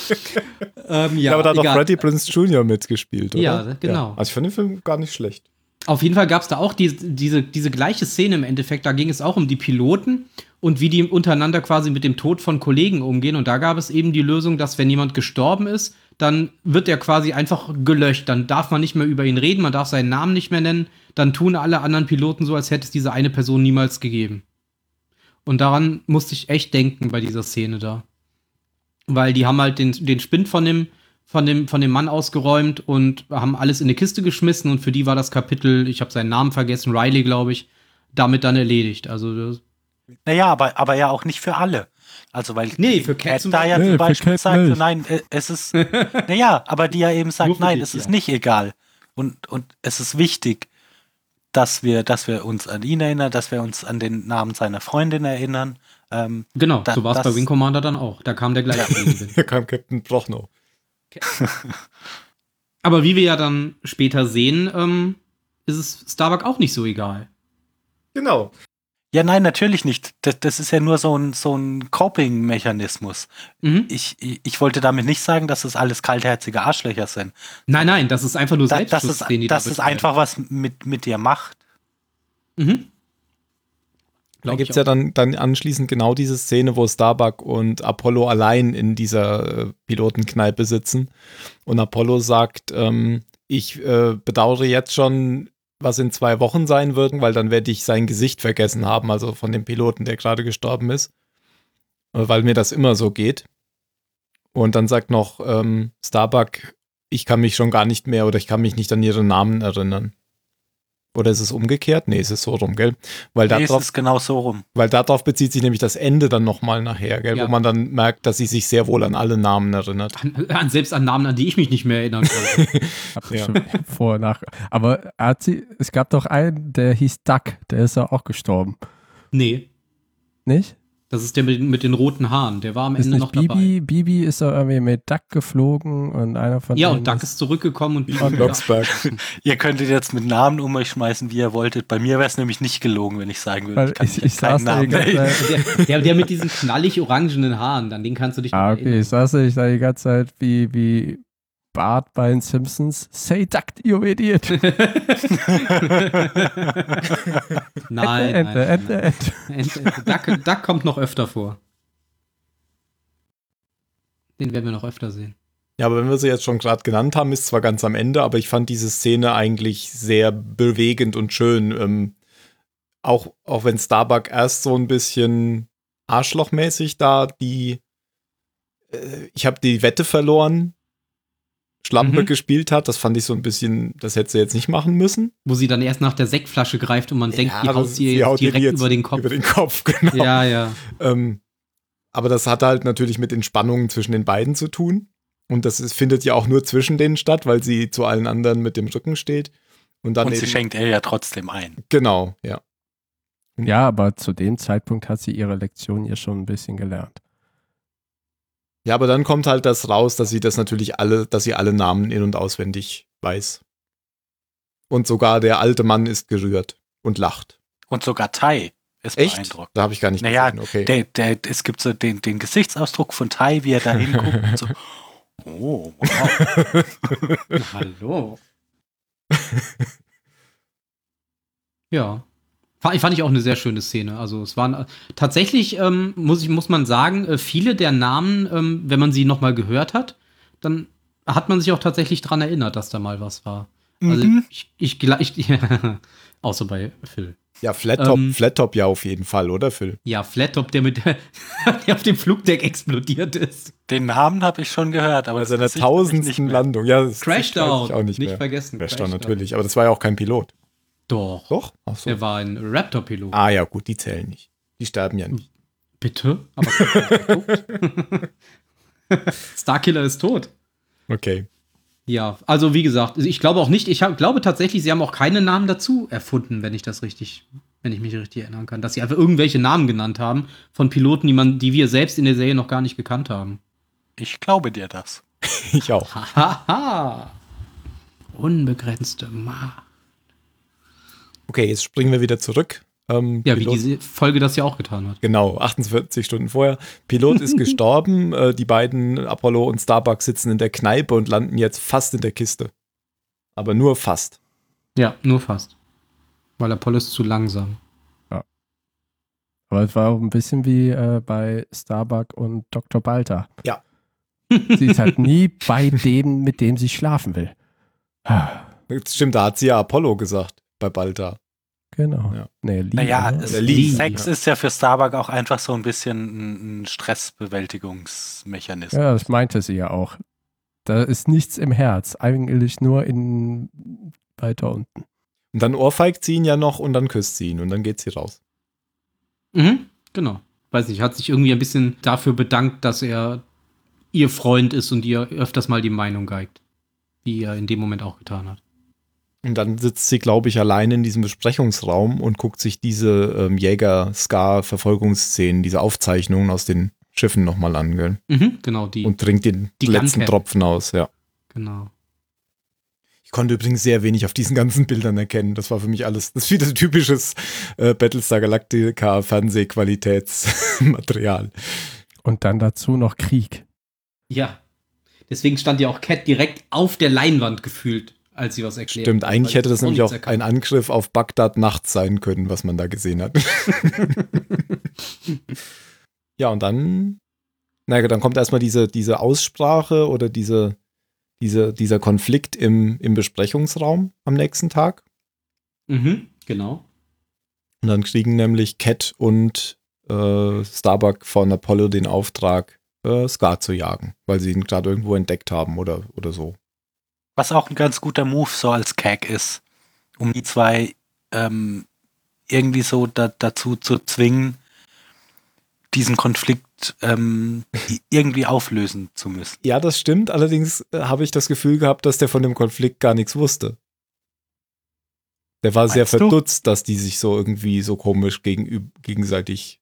Ähm, ja, aber da hat doch Freddie Prince Jr. mitgespielt, oder? Ja, genau. Ja. Also ich fand den Film gar nicht schlecht. Auf jeden Fall gab es da auch die, diese, diese gleiche Szene im Endeffekt. Da ging es auch um die Piloten und wie die untereinander quasi mit dem Tod von Kollegen umgehen. Und da gab es eben die Lösung, dass wenn jemand gestorben ist, dann wird er quasi einfach gelöscht. Dann darf man nicht mehr über ihn reden, man darf seinen Namen nicht mehr nennen. Dann tun alle anderen Piloten so, als hätte es diese eine Person niemals gegeben. Und daran musste ich echt denken bei dieser Szene da. Weil die haben halt den, den Spind von dem, von, dem, von dem Mann ausgeräumt und haben alles in eine Kiste geschmissen und für die war das Kapitel, ich habe seinen Namen vergessen, Riley, glaube ich, damit dann erledigt. Also das Naja, aber, aber ja auch nicht für alle. Also weil Nee, für Cat da ja. Nee, zum für Beispiel sagt, nicht. nein, äh, es ist, (laughs) naja, aber die ja eben sagt, nein, es ist ja. nicht egal. Und, und es ist wichtig, dass wir, dass wir uns an ihn erinnern, dass wir uns an den Namen seiner Freundin erinnern. Ähm, Genau, Da- so war es bei Wing Commander dann auch. Da kam der gleiche Gegenwind. (laughs) Hier kam Captain Prochnow. Aber wie wir ja dann später sehen, ähm, ist es Starbuck auch nicht so egal. Genau. Ja, nein, natürlich nicht. Das, das ist ja nur so ein, so ein Coping-Mechanismus. Mhm. Ich, ich, ich wollte damit nicht sagen, dass das alles kaltherzige Arschlöcher sind. Nein, nein, das ist einfach nur Da, das ist, den die da das ist betreiben. einfach was mit, mit dir macht. Mhm. Da gibt es ja dann, dann anschließend genau diese Szene, wo Starbuck und Apollo allein in dieser äh, Pilotenkneipe sitzen. Und Apollo sagt, ähm, ich äh, bedauere jetzt schon, was in zwei Wochen sein wird, weil dann werde ich sein Gesicht vergessen haben, also von dem Piloten, der gerade gestorben ist. Äh, weil mir das immer so geht. Und dann sagt noch ähm, Starbuck, ich kann mich schon gar nicht mehr oder ich kann mich nicht an ihren Namen erinnern. Oder ist es umgekehrt? Nee, es ist so rum, gell? Weil Nee, es darauf ist genau so rum. weil darauf bezieht sich nämlich das Ende dann nochmal nachher, gell? Ja. wo man dann merkt, dass sie sich sehr wohl an alle Namen erinnert. An, an, selbst an Namen, an die ich mich nicht mehr erinnern kann. (laughs) Hab Ja. vor, nach. Aber hat sie, es gab doch einen, der hieß Duck, der ist ja auch gestorben. nee, Nicht? Das ist der mit, mit den roten Haaren. Der war am Ist Ende noch Bibi? dabei. Bibi ist doch irgendwie mit Duck geflogen und einer von Ja, und Duck ist zurückgekommen und Bibi Und wieder. Blocksberg. (laughs) (laughs) Ihr könntet jetzt mit Namen um euch schmeißen, wie ihr wolltet. Bei mir wäre es nämlich nicht gelogen, wenn ich sagen würde, Weil ich kann ich, ich saß da Namen. Zeit. Der, der, der mit diesen knallig orangenen Haaren, an den kannst du dich Ah, okay, erinnern. ich saß ich da die ganze Zeit wie, wie Bart bei den Simpsons. Say Duck, you idiot. (laughs) Nein, Ente, nein, Ente, nein. Ente. Ente, Ente. Duck, Duck kommt noch öfter vor. Den werden wir noch öfter sehen. Ja, aber wenn wir sie jetzt schon gerade genannt haben, ist zwar ganz am Ende, aber ich fand diese Szene eigentlich sehr bewegend und schön. Ähm, auch, auch wenn Starbuck erst so ein bisschen arschlochmäßig da die äh, ich habe die Wette verloren, Schlampe Mhm. gespielt hat, das fand ich so ein bisschen, das hätte sie jetzt nicht machen müssen. Wo sie dann erst nach der Sektflasche greift und man denkt, die haut sie jetzt haut ihr direkt über den Kopf. Über den Kopf, (laughs) genau. Ja, ja. Ähm, aber das hat halt natürlich mit den Spannungen zwischen den beiden zu tun. Und das ist, findet ja auch nur zwischen denen statt, weil sie zu allen anderen mit dem Rücken steht. Und dann Und sie eben, schenkt er ja trotzdem ein. Genau, ja. Ja, aber zu dem Zeitpunkt hat sie ihre Lektion ja schon ein bisschen gelernt. Ja, aber dann kommt halt das raus, dass sie das natürlich alle, dass sie alle Namen in- und auswendig weiß. Und sogar der alte Mann ist gerührt und lacht. Und sogar Tai ist Echt? beeindruckt. Da habe ich gar nicht Naja, gesehen, okay. Der, der, es gibt so den, den Gesichtsausdruck von Tai, wie er da (laughs) hinguckt und so. Oh, wow. (laughs) Hallo. ja. Fa- Fand ich auch eine sehr schöne Szene. Also es waren äh, tatsächlich, ähm, muss, ich, muss man sagen, äh, viele der Namen, ähm, wenn man sie nochmal gehört hat, dann hat man sich auch tatsächlich dran erinnert, dass da mal was war. Also Mhm. ich, ich, ich (laughs) außer bei Phil. ja, Flat Top, ähm, Flat Top ja auf jeden Fall, oder Phil? Ja, Flattop, der mit (laughs) der auf dem Flugdeck explodiert ist. Den Namen habe ich schon gehört, aber Bei seiner tausendsten. Landung. Ja, das Crashdown. ich auch nicht, Nicht mehr. vergessen, Crashdown Crashdown. natürlich, aber das war ja auch kein Pilot. Doch. Doch? Ach so. Der war ein Raptor-Pilot. Ah ja, gut, die zählen nicht. Die sterben ja nicht. Bitte? Aber? (laughs) Starkiller ist tot. Okay. Ja, also wie gesagt, ich glaube auch nicht, ich hab, glaube tatsächlich, sie haben auch keine Namen dazu erfunden, wenn ich das richtig, wenn ich mich richtig erinnern kann, dass sie einfach irgendwelche Namen genannt haben von Piloten, die man, die wir selbst in der Serie noch gar nicht gekannt haben. Ich glaube dir das. (laughs) Ich auch. Haha. Unbegrenzte Macht. Okay, jetzt springen wir wieder zurück. Ähm, Ja, wie Pilot- diese Folge das ja auch getan hat. Genau, 48 Stunden vorher. Pilot ist (laughs) gestorben. Äh, die beiden, Apollo und Starbuck, sitzen in der Kneipe und landen jetzt fast in der Kiste. Aber nur fast. Ja, nur fast. Weil Apollo ist zu langsam. Aber es war auch ein bisschen wie äh, bei Starbuck und Dr. Balter. Ja. (laughs) Sie ist halt nie (laughs) bei dem, mit dem sie schlafen will. Ah, Das Stimmt, da hat sie ja Apollo gesagt bei Balta. Genau. Ja. Nee, Lee, Naja, es, Der Lee. Sex ist ja für Starbuck auch einfach so ein bisschen ein, ein Stressbewältigungsmechanismus. ja, das meinte sie ja auch. Da ist nichts im Herz, eigentlich nur in weiter unten. Und dann ohrfeigt sie ihn ja noch und dann küsst sie ihn und dann geht sie raus. Mhm. Genau. Weiß nicht, hat sich irgendwie ein bisschen dafür bedankt, dass er ihr Freund ist und ihr öfters mal die Meinung geigt. Wie er in dem Moment auch getan hat. Und dann sitzt sie, glaube ich, allein in diesem Besprechungsraum und guckt sich diese ähm, Jäger-Scar-Verfolgungsszenen, diese Aufzeichnungen aus den Schiffen nochmal an, gell? Mhm, genau, die. Und trinkt den Die letzten Gunpad. Tropfen aus, ja. genau. Ich konnte übrigens sehr wenig auf diesen ganzen (laughs) Bildern erkennen. Das war für mich alles, das ist wieder typisches äh, Battlestar Galactica Fernsehqualitätsmaterial. Und dann dazu noch Krieg. Ja. Deswegen stand ja auch Cat direkt auf der Leinwand gefühlt, als sie was erklärt. Stimmt, eigentlich hätte das nämlich auch ein Angriff auf Bagdad nachts sein können, was man da gesehen hat. (laughs) ja, und dann, naja, dann kommt erstmal diese, diese Aussprache oder diese, diese, dieser Konflikt im, im Besprechungsraum am nächsten Tag. Mhm, genau. Und dann kriegen nämlich Cat und äh, Starbuck von Apollo den Auftrag, äh, Scar zu jagen, weil sie ihn gerade irgendwo entdeckt haben oder, oder so. Was auch ein ganz guter Move so als Cag ist, um die zwei ähm, irgendwie so da, dazu zu zwingen, diesen Konflikt ähm, irgendwie auflösen zu müssen. Ja, das stimmt. Allerdings äh, habe ich das Gefühl gehabt, dass der von dem Konflikt gar nichts wusste. Der war sehr Meinst du? verdutzt, dass die sich so irgendwie so komisch gegenüb- gegenseitig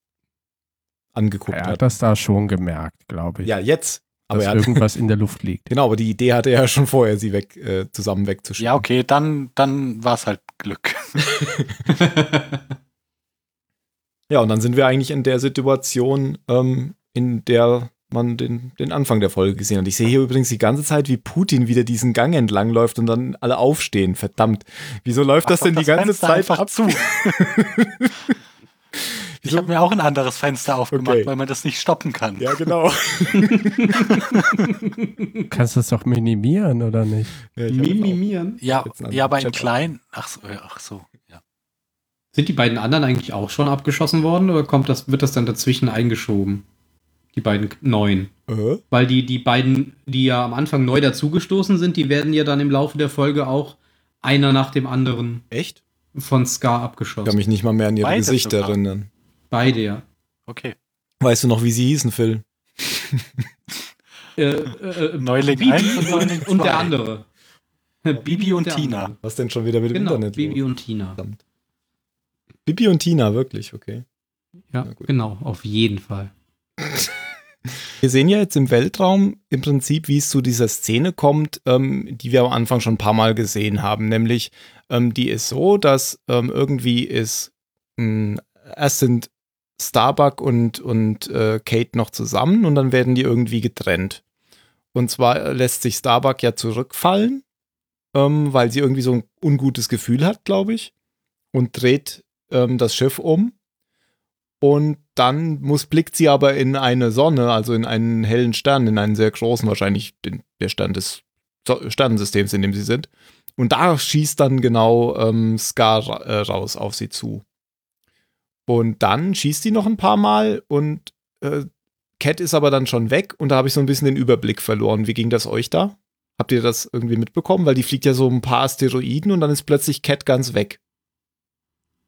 angeguckt Er hat. hat das da schon gemerkt, glaube ich. Ja, jetzt. Aber dass er irgendwas in der Luft liegt. genau, aber die Idee hatte er ja schon vorher, sie weg, äh, zusammen wegzuschicken. Ja, okay, dann, dann war es halt Glück. (laughs) (laughs) Ja, und dann sind wir eigentlich in der Situation, ähm, in der man den, den Anfang der Folge gesehen hat. Ich sehe hier übrigens die ganze Zeit, wie Putin wieder diesen Gang entlang läuft und dann alle aufstehen. Verdammt. Wieso läuft das Mach denn doch die ganze Fenster Zeit einfach ab? zu. (laughs) Ich habe mir auch ein anderes Fenster aufgemacht, Okay. weil man das nicht stoppen kann. Ja, genau. (laughs) Du kannst das doch minimieren, oder nicht? Ja, Mimimieren. Ja, ja, aber in Chat- klein. Ach so, ja, ach so. Ja. Sind die beiden anderen eigentlich auch schon abgeschossen worden oder kommt das, wird das dann dazwischen eingeschoben? Die beiden neuen. Äh? Weil die, die beiden, die ja am Anfang neu dazugestoßen sind, die werden ja dann im Laufe der Folge auch einer nach dem anderen Echt? von Scar Ich kann abgeschossen. mich nicht mal mehr an ihre Gesichter erinnern. Beide, ja. Okay. Weißt du noch, wie sie hießen, Phil? (laughs) Äh, äh, Neuling Bibi und und, und der andere. Bibi und der Tina. andere. Was denn schon wieder mit dem Genau, Internet? Bibi los? und Tina. Verdammt. Bibi und Tina, wirklich, okay. Ja, genau, auf jeden Fall. (laughs) Wir sehen ja jetzt im Weltraum im Prinzip, wie es zu dieser Szene kommt, ähm, die wir am Anfang schon ein paar Mal gesehen haben. Nämlich, ähm, die ist so, dass ähm, irgendwie ist, mh, erst sind Starbuck und, und äh, Kate noch zusammen und dann werden die irgendwie getrennt. Und zwar äh, lässt sich Starbuck ja zurückfallen, ähm, weil sie irgendwie so ein ungutes Gefühl hat, glaube ich, und dreht ähm, das Schiff um. Und dann muss, blickt sie aber in eine Sonne, also in einen hellen Stern, in einen sehr großen, wahrscheinlich den, der Stern des Sternensystems, in dem sie sind. Und da schießt dann genau ähm, Scar ra- äh, raus auf sie zu. Und dann schießt sie noch ein paar Mal und äh, Cat ist aber dann schon weg und da habe ich so ein bisschen den Überblick verloren. Wie ging das euch da? Habt ihr das irgendwie mitbekommen? Weil die fliegt ja so ein paar Asteroiden und dann ist plötzlich Cat ganz weg.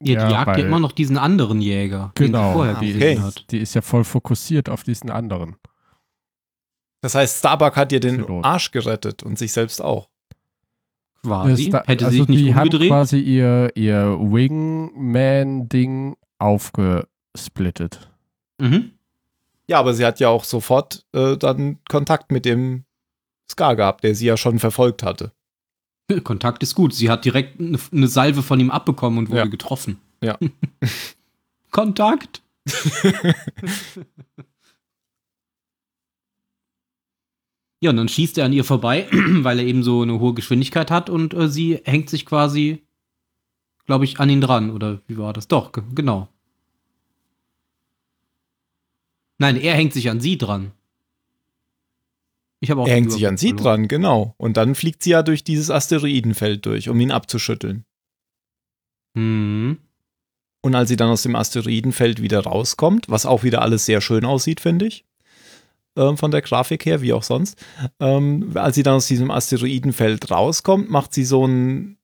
Ja, Ja, die jagt ja immer noch diesen anderen Jäger, den Genau, sie vorher okay. gesehen hat. Die ist ja voll fokussiert auf diesen anderen. Das heißt, Starbuck hat ihr den Pilot. Arsch gerettet und sich selbst auch. Quasi. Da- Hätte sie also sich nicht die umgedreht. quasi ihr, ihr Wingman-Ding aufgesplittet. Mhm. Ja, aber sie hat ja auch sofort äh, dann Kontakt mit dem Scar gehabt, der sie ja schon verfolgt hatte. Kontakt ist gut. Sie hat direkt eine, Salve von ihm abbekommen und wurde Ja. getroffen. Ja. (laughs) Kontakt. (laughs) ja, und dann schießt er an ihr vorbei, (clears throat) weil er eben so eine hohe Geschwindigkeit hat und äh, sie hängt sich quasi, glaube ich, an ihn dran. Oder wie war das? Doch, ge- genau. Nein, er hängt sich an sie dran. Ich habe auch Er hängt sich an sie verloren. dran, genau. Und dann fliegt sie ja durch dieses Asteroidenfeld durch, um ihn abzuschütteln. Mhm. Und als sie dann aus dem Asteroidenfeld wieder rauskommt, was auch wieder alles sehr schön aussieht, finde ich, ähm, von der Grafik her, wie auch sonst, ähm, als sie dann aus diesem Asteroidenfeld rauskommt, macht sie so einen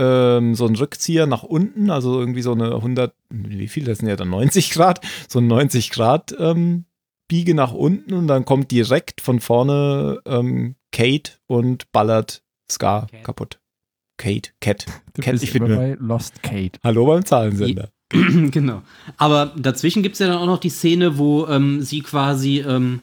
ähm, so ein Rückzieher nach unten, also irgendwie so eine 100, wie viel, das sind ja dann 90 Grad, so ein 90 Grad ähm, Biege nach unten und dann kommt direkt von vorne ähm, Kate und ballert Scar Cat. kaputt. Kate, Cat. Du Cat, bist ich bin bei Lost Kate. Hallo beim Zahlensender. (clears throat) genau. Aber dazwischen gibt es ja dann auch noch die Szene, wo ähm, sie quasi ähm,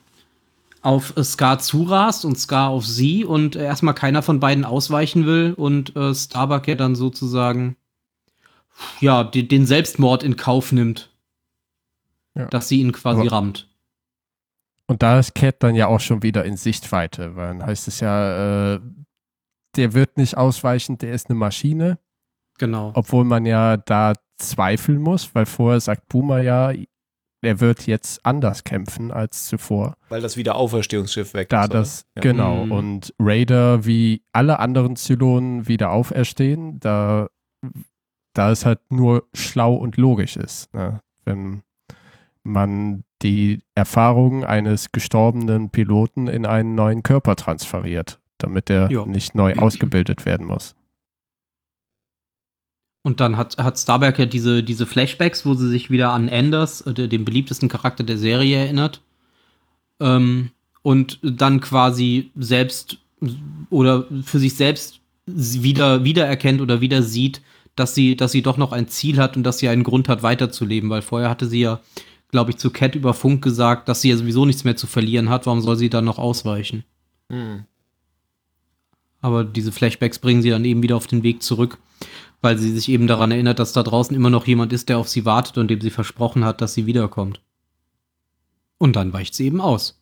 auf Scar zurast und Scar auf sie und erstmal keiner von beiden ausweichen will und äh, Starbuck ja dann sozusagen ja, die, den Selbstmord in Kauf nimmt. Ja. Dass sie ihn quasi Aber- rammt. Und da ist Cat dann ja auch schon wieder in Sichtweite, weil dann heißt es ja, äh, der wird nicht ausweichen, der ist eine Maschine, Genau. obwohl man ja da zweifeln muss, weil vorher sagt Puma ja, er wird jetzt anders kämpfen als zuvor. Weil das wieder Auferstehungsschiff weg Da ist. das, Ja. genau, Mhm. und Raider wie alle anderen Zylonen wieder auferstehen, da, da es halt nur schlau und logisch ist. Ne? Wenn man die Erfahrung eines gestorbenen Piloten in einen neuen Körper transferiert, damit er Ja. nicht neu (clears throat) ausgebildet werden muss. Und dann hat, hat Starbuck ja diese, diese Flashbacks, wo sie sich wieder an Anders, äh, den beliebtesten Charakter der Serie, erinnert. Ähm, und dann quasi selbst oder für sich selbst wieder wiedererkennt oder wieder sieht, dass sie, dass sie doch noch ein Ziel hat und dass sie einen Grund hat, weiterzuleben. Weil vorher hatte sie ja, glaube ich, zu Cat über Funk gesagt, dass sie ja sowieso nichts mehr zu verlieren hat. Warum soll sie dann noch ausweichen? Hm. Aber diese Flashbacks bringen sie dann eben wieder auf den Weg zurück, weil sie sich eben daran erinnert, dass da draußen immer noch jemand ist, der auf sie wartet und dem sie versprochen hat, dass sie wiederkommt. Und dann weicht sie eben aus.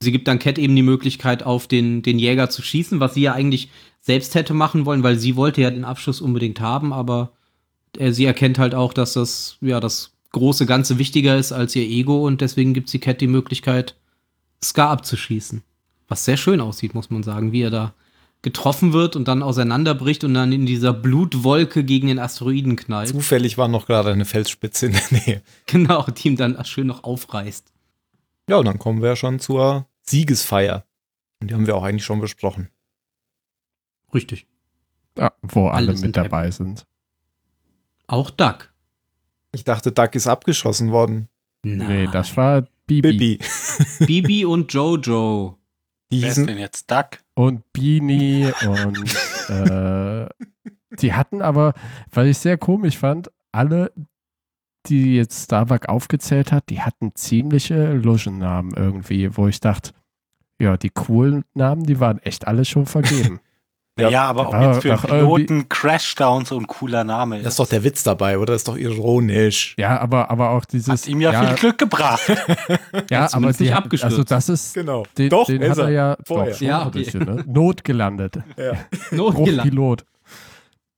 Sie gibt dann Cat eben die Möglichkeit, auf den, den Jäger zu schießen, was sie ja eigentlich selbst hätte machen wollen, weil sie wollte ja den Abschuss unbedingt haben, aber äh, sie erkennt halt auch, dass das, ja, das große Ganze wichtiger ist als ihr Ego und deswegen gibt sie Cat die Möglichkeit, Scar abzuschießen. Was sehr schön aussieht, muss man sagen, wie er da getroffen wird und dann auseinanderbricht und dann in dieser Blutwolke gegen den Asteroiden knallt. Zufällig war noch gerade eine Felsspitze in der Nähe. (laughs) Genau, die ihm dann schön noch aufreißt. Ja, und dann kommen wir schon zur Siegesfeier. Und die haben wir auch eigentlich schon besprochen. Richtig. Ja, wo alle Alle mit dabei sind. Auch Duck. Ich dachte, Duck ist abgeschossen worden. Nee, das war Bibi. Bibi. Bibi und Jojo. Wer ist denn jetzt Duck? und Beanie und (laughs) äh, die hatten aber, weil ich sehr komisch fand, alle, die jetzt Starbuck aufgezählt hat, die hatten ziemliche Luschennamen irgendwie, wo ich dachte, ja, die coolen Namen, die waren echt alle schon vergeben. (laughs) Ja, Ja, aber ob war jetzt für doch Piloten Crashdown so ein cooler Name ist. das ist doch der Witz dabei, oder? Das ist doch ironisch. ja, aber, aber auch dieses. hat ihm ja, viel Glück gebracht. (laughs) ja aber nicht abgestürzt. Also, das ist. Genau. Den, doch, den ist hat er ja vorher. doch, Ja, okay. bisschen, ne? notgelandet. Ja. (laughs) Notgelandet.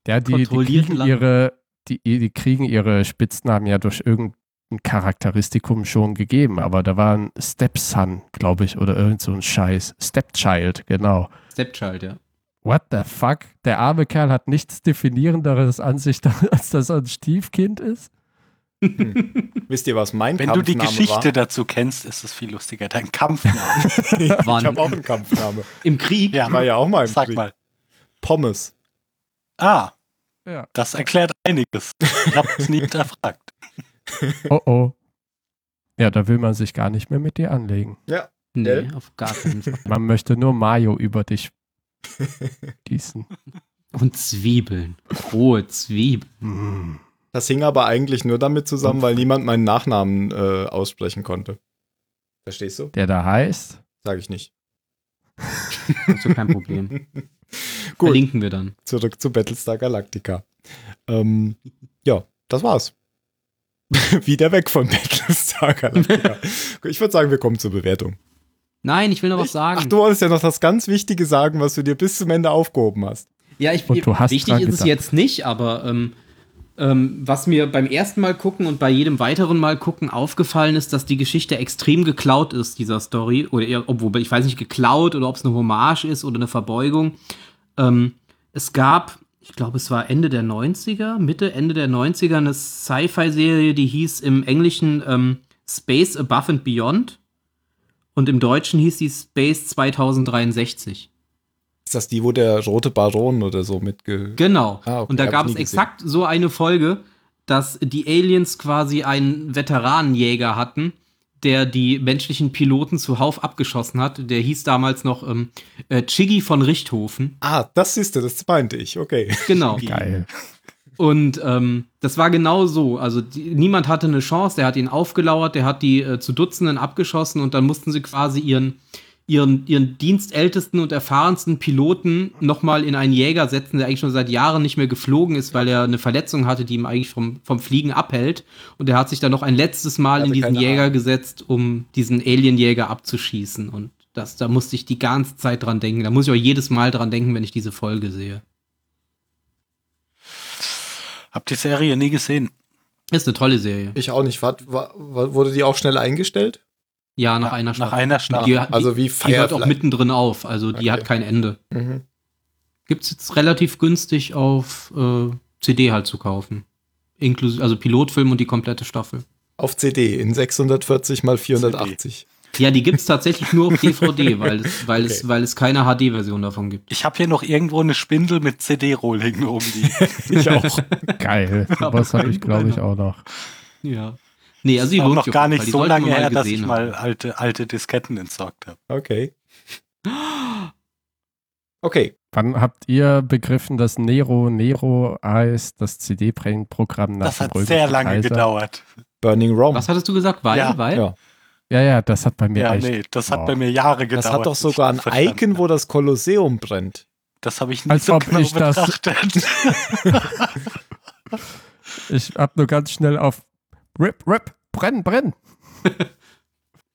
Ja, die, die kriegen ihre, die, die kriegen ihre Spitznamen ja durch irgendein Charakteristikum schon gegeben, aber da war ein Stepson, glaube ich, oder irgend so ein Scheiß. Stepchild, genau. Stepchild, ja. What the fuck? Der arme Kerl hat nichts Definierenderes an sich, (laughs) als dass er ein Stiefkind ist? Wisst ihr, was mein Wenn du die Kampfname Geschichte war? dazu kennst, ist es viel lustiger. Dein Kampfname. (laughs) ich habe auch einen Kampfname. Im Krieg? Ja. Ich war ja auch mal im Sag Krieg. mal. Pommes. Ah, Ja. das erklärt einiges. Ich habe es nie (laughs) hinterfragt. Oh oh. Ja, da will man sich gar nicht mehr mit dir anlegen. Nee, Gell? auf gar keinen Fall. Man möchte nur Mayo über dich (laughs) gießen. Und Zwiebeln. Rohe Zwiebeln. Das hing aber eigentlich nur damit zusammen, weil niemand meinen Nachnamen äh, aussprechen konnte. Verstehst du? Der da heißt, Sag ich nicht. Ist ja kein Problem. (laughs) Gut. Verlinken wir dann. Zurück zu Battlestar Galactica. Ähm, ja, das war's. (laughs) Wieder weg von Battlestar Galactica. ich würde sagen, wir kommen zur Bewertung. Nein, ich will noch was sagen. Ach, du wolltest ja noch das ganz Wichtige sagen, was du dir bis zum Ende aufgehoben hast. Ja, ich, Und du hast wichtig ist es gedacht. jetzt nicht, aber ähm, ähm, was mir beim ersten Mal gucken und bei jedem weiteren Mal gucken aufgefallen ist, dass die Geschichte extrem geklaut ist, dieser Story. Oder eher, obwohl, ich weiß nicht, geklaut oder ob es eine Hommage ist oder eine Verbeugung. Ähm, es gab, ich glaube, es war Ende der 90er, Mitte, Ende der 90er, eine Sci-Fi-Serie, die hieß im Englischen ähm, Space Above and Beyond. Und im Deutschen hieß die Space 2063. Ist das die, wo der rote Baron oder so mitge... Genau. Ah, okay, und da gab es exakt so eine Folge, dass die Aliens quasi einen Veteranenjäger hatten, der die menschlichen Piloten zuhauf abgeschossen hat. Der hieß damals noch ähm, äh, Chiggy von Richthofen. Ah, das siehst du, das meinte ich, okay. Genau. Geil. Und ähm, das war genau so. Also die, niemand hatte eine Chance, der hat ihn aufgelauert, der hat die äh, zu Dutzenden abgeschossen und dann mussten sie quasi ihren, ihren, ihren dienstältesten und erfahrensten Piloten nochmal in einen Jäger setzen, der eigentlich schon seit Jahren nicht mehr geflogen ist, weil er eine Verletzung hatte, die ihm eigentlich vom, vom Fliegen abhält. Und er hat sich dann noch ein letztes Mal Er in diesen Jäger Ahnung. gesetzt, um diesen Alienjäger abzuschießen. Und das, da musste ich die ganze Zeit dran denken. Da muss ich auch jedes Mal dran denken, wenn ich diese Folge sehe. Hab die Serie nie gesehen. Ist eine tolle Serie. Ich auch nicht. War, war, wurde die auch schnell eingestellt? Ja, nach Ja, einer nach Staffel. einer Staffel. Die, Also wie die hört auch Firefly. mittendrin auf, also die Okay. hat kein Ende. Mhm. Gibt es jetzt relativ günstig auf äh, CD halt zu kaufen. Inklusive, also Pilotfilm und die komplette Staffel. Auf CD in 640 mal 480. Ja, die gibt es tatsächlich nur auf (laughs) DVD, weil es, weil es, Okay. weil es keine HD-Version davon gibt. Ich habe hier noch irgendwo eine Spindel mit CD-Rolling rumliegen. (laughs) Ich auch. Geil. (laughs) Was habe ich, glaube ich, auch noch. Ja. Nee, also die auch noch gar nicht. Die so lange her, dass ich haben. mal alte, alte Disketten entsorgt habe. Okay. (gasps) Okay. Wann habt ihr begriffen, dass Nero Nero heißt, das CD-Programm nach Das hat sehr lange Kaiser? gedauert. Burning Rome. Was hattest du gesagt? Weil, Ja, weil? ja. Ja, ja, das hat bei mir Ja, echt. nee, das hat Oh. bei mir Jahre gedauert. Das hat doch sogar ein Icon, wo das Kolosseum brennt. Das habe ich nie Als so ob genau ich das- betrachtet. (laughs) Ich hab nur ganz schnell auf Rip, Rip, brenn, brenn.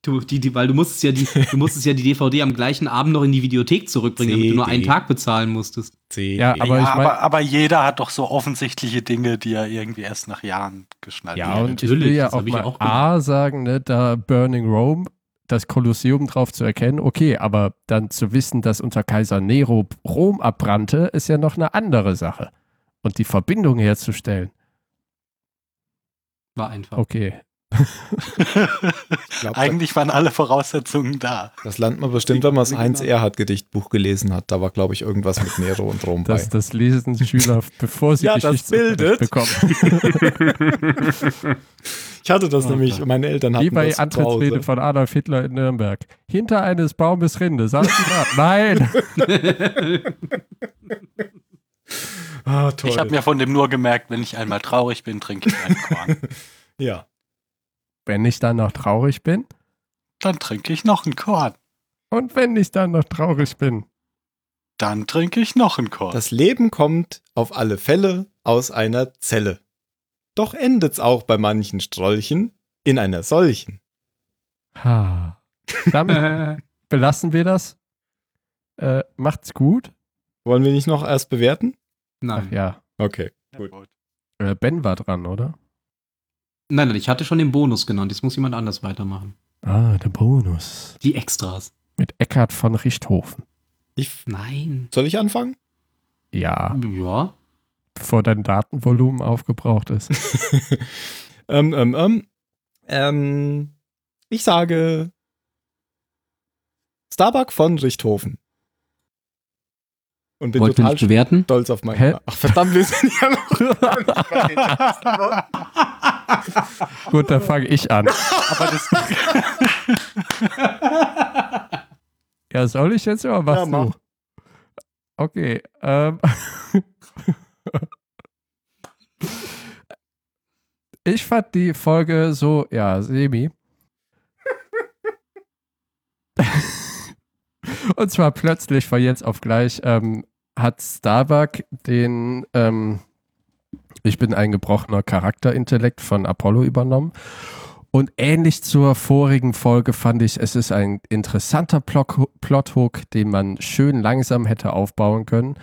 Du, die, die, weil du musstest ja die, du musstest ja die DVD am gleichen Abend noch in die Videothek zurückbringen, damit du nur einen CD. Tag bezahlen musstest. CD. Ja, aber ja, ich mein- aber, aber jeder hat doch so offensichtliche Dinge, die er irgendwie erst nach Jahren geschnallt Ja, hat. und ich will ja das auch mal auch A sagen, ne, da Burning Rome, das Kolosseum drauf zu erkennen, okay, aber dann zu wissen, dass unter Kaiser Nero Rom abbrannte, ist ja noch eine andere Sache. Und die Verbindung herzustellen, War einfach. okay. Glaub, Eigentlich waren alle Voraussetzungen da. das lernt man bestimmt, wenn man das Heinz Erhardt Gedichtbuch gelesen hat. Da war, glaube ich, irgendwas mit Nero und Rom Das, bei. das lesen Schüler, (laughs) bevor sie Ja, das bildet. bekommen. (laughs) Ich hatte das Oh nämlich, Gott. meine Eltern hatten Wie bei das Antrittsrede von Adolf Hitler in Nürnberg. Hinter eines Baumes Rinde. Sagen Sie mal. Nein. (laughs) Ah, toll. Ich habe mir von dem nur gemerkt, wenn ich einmal traurig bin, trinke ich einen Korn. ja. Wenn ich dann noch traurig bin Dann trinke ich noch einen Korn. und wenn ich dann noch traurig bin. Dann trinke ich noch einen Korn. Das Leben kommt auf alle Fälle aus einer Zelle. Doch endet's auch bei manchen Strolchen in einer solchen. Ha. Damit (laughs) belassen wir das. Äh, macht's gut. Wollen wir nicht noch erst bewerten? Ach Nein. ja. Okay. Gut. Äh, ben war dran, oder? Nein, nein, ich hatte schon den Bonus genannt. Jetzt muss jemand anders weitermachen. Ah, der Bonus. Die Extras. Mit Eckhard von Richthofen. Ich, Nein. soll ich anfangen? Ja, Ja. bevor dein Datenvolumen aufgebraucht ist. (laughs) ähm, ähm, ähm, ähm, ich sage Starbuck von Richthofen. Und bin Wollten wir total bewerten? stolz auf meinen. Hä? Ach verdammt, wir sind ja noch. (laughs) (laughs) (laughs) Gut, dann fange ich an. Aber das, (laughs) Ja, soll ich jetzt oder machst Ja, mach. du? Okay. Ähm. (laughs) ich fand die Folge so, ja, semi. Und zwar plötzlich von jetzt auf gleich ähm, hat Starbuck den ähm, Ich bin ein gebrochener Charakterintellekt von Apollo übernommen. Und ähnlich zur vorigen Folge fand ich, es ist ein interessanter Plot- Plothook, den man schön langsam hätte aufbauen können,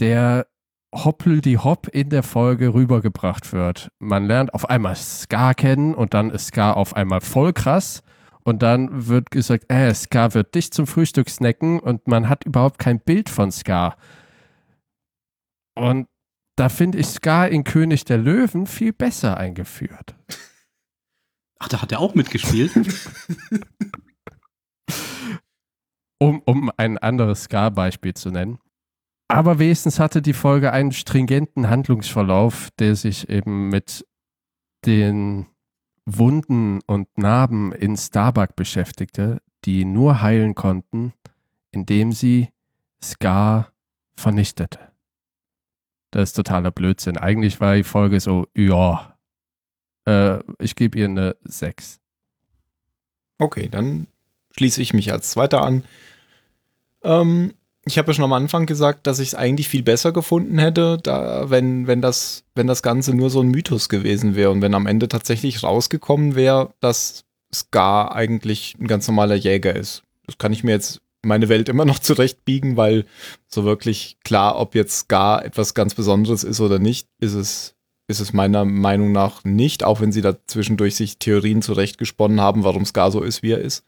der hoppel die Hopp in der Folge rübergebracht wird. Man lernt auf einmal Scar kennen und dann ist Scar auf einmal voll krass. Und dann wird gesagt, äh, Scar wird dich zum Frühstück snacken und man hat überhaupt kein Bild von Scar. Und da finde ich Scar in König der Löwen viel besser eingeführt. Ach, da hat er auch mitgespielt. (laughs) um, um ein anderes Ska-Beispiel zu nennen. Aber wenigstens hatte die Folge einen stringenten Handlungsverlauf, der sich eben mit den Wunden und Narben in Starbuck beschäftigte, die nur heilen konnten, indem sie Scar vernichtete. Das ist totaler Blödsinn. Eigentlich war die Folge so, ja, äh, ich gebe ihr eine 6. Okay, dann schließe ich mich als Zweiter an. Ähm, ich habe ja schon am Anfang gesagt, dass ich es eigentlich viel besser gefunden hätte, da, wenn, wenn, das, wenn das Ganze nur so ein Mythos gewesen wäre und wenn am Ende tatsächlich rausgekommen wäre, dass Scar eigentlich ein ganz normaler Jäger ist. Das kann ich mir jetzt meine Welt immer noch (laughs) zurechtbiegen, weil so wirklich klar, ob jetzt Scar etwas ganz Besonderes ist oder nicht, ist es, ist es meiner Meinung nach nicht, auch wenn sie da zwischendurch sich Theorien zurechtgesponnen haben, warum Scar so ist, wie er ist.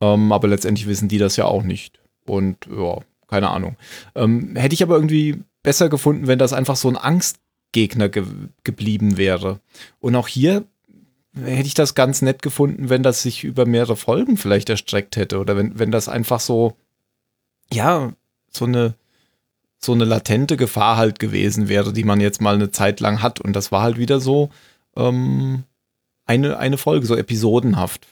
Ähm, aber letztendlich wissen die das ja auch nicht. Und ja, keine Ahnung. Ähm, hätte ich aber irgendwie besser gefunden, wenn das einfach so ein Angstgegner ge geblieben wäre. Und auch hier hätte ich das ganz nett gefunden, wenn das sich über mehrere Folgen vielleicht erstreckt hätte. Oder wenn, wenn das einfach so, ja, so eine, so eine latente Gefahr halt gewesen wäre, die man jetzt mal eine Zeit lang hat. Und das war halt wieder so ähm, eine, eine Folge, so episodenhaft.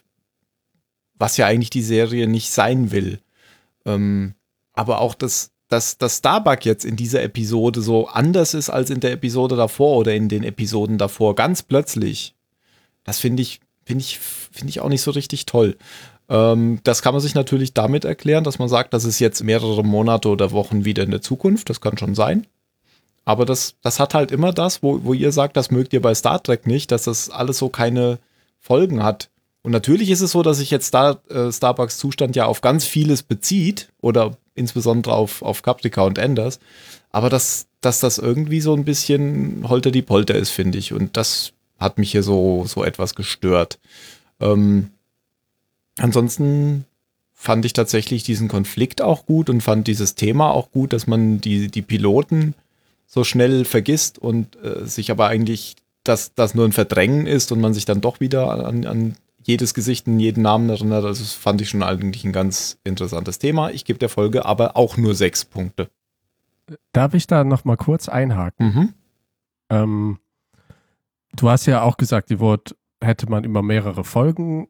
Was ja eigentlich die Serie nicht sein will. Ähm, aber auch das, dass, dass Starbuck jetzt in dieser Episode so anders ist als in der Episode davor oder in den Episoden davor, ganz plötzlich, das finde ich, finde ich, finde ich auch nicht so richtig toll. Ähm, das kann man sich natürlich damit erklären, dass man sagt, das ist jetzt mehrere Monate oder Wochen wieder in der Zukunft. Das kann schon sein. Aber das, das hat halt immer das, wo, wo ihr sagt, das mögt ihr bei Star Trek nicht, dass das alles so keine Folgen hat. Und natürlich ist es so, dass sich jetzt Star, äh, Starbucks Zustand ja auf ganz vieles bezieht oder insbesondere auf, auf Caprica und Enders. Aber dass, dass das irgendwie so ein bisschen holter die Polter ist, finde ich. Und das hat mich hier so, so etwas gestört. Ähm, ansonsten fand ich tatsächlich diesen Konflikt auch gut und fand dieses Thema auch gut, dass man die, die Piloten so schnell vergisst und äh, sich aber eigentlich, dass das nur ein Verdrängen ist und man sich dann doch wieder an, an jedes Gesicht und jeden Namen erinnert. Also das fand ich schon eigentlich ein ganz interessantes Thema. Ich gebe der Folge aber auch nur sechs Punkte. Darf ich da noch mal kurz einhaken? Mhm. Ähm, du hast ja auch gesagt, die Wort hätte man über mehrere Folgen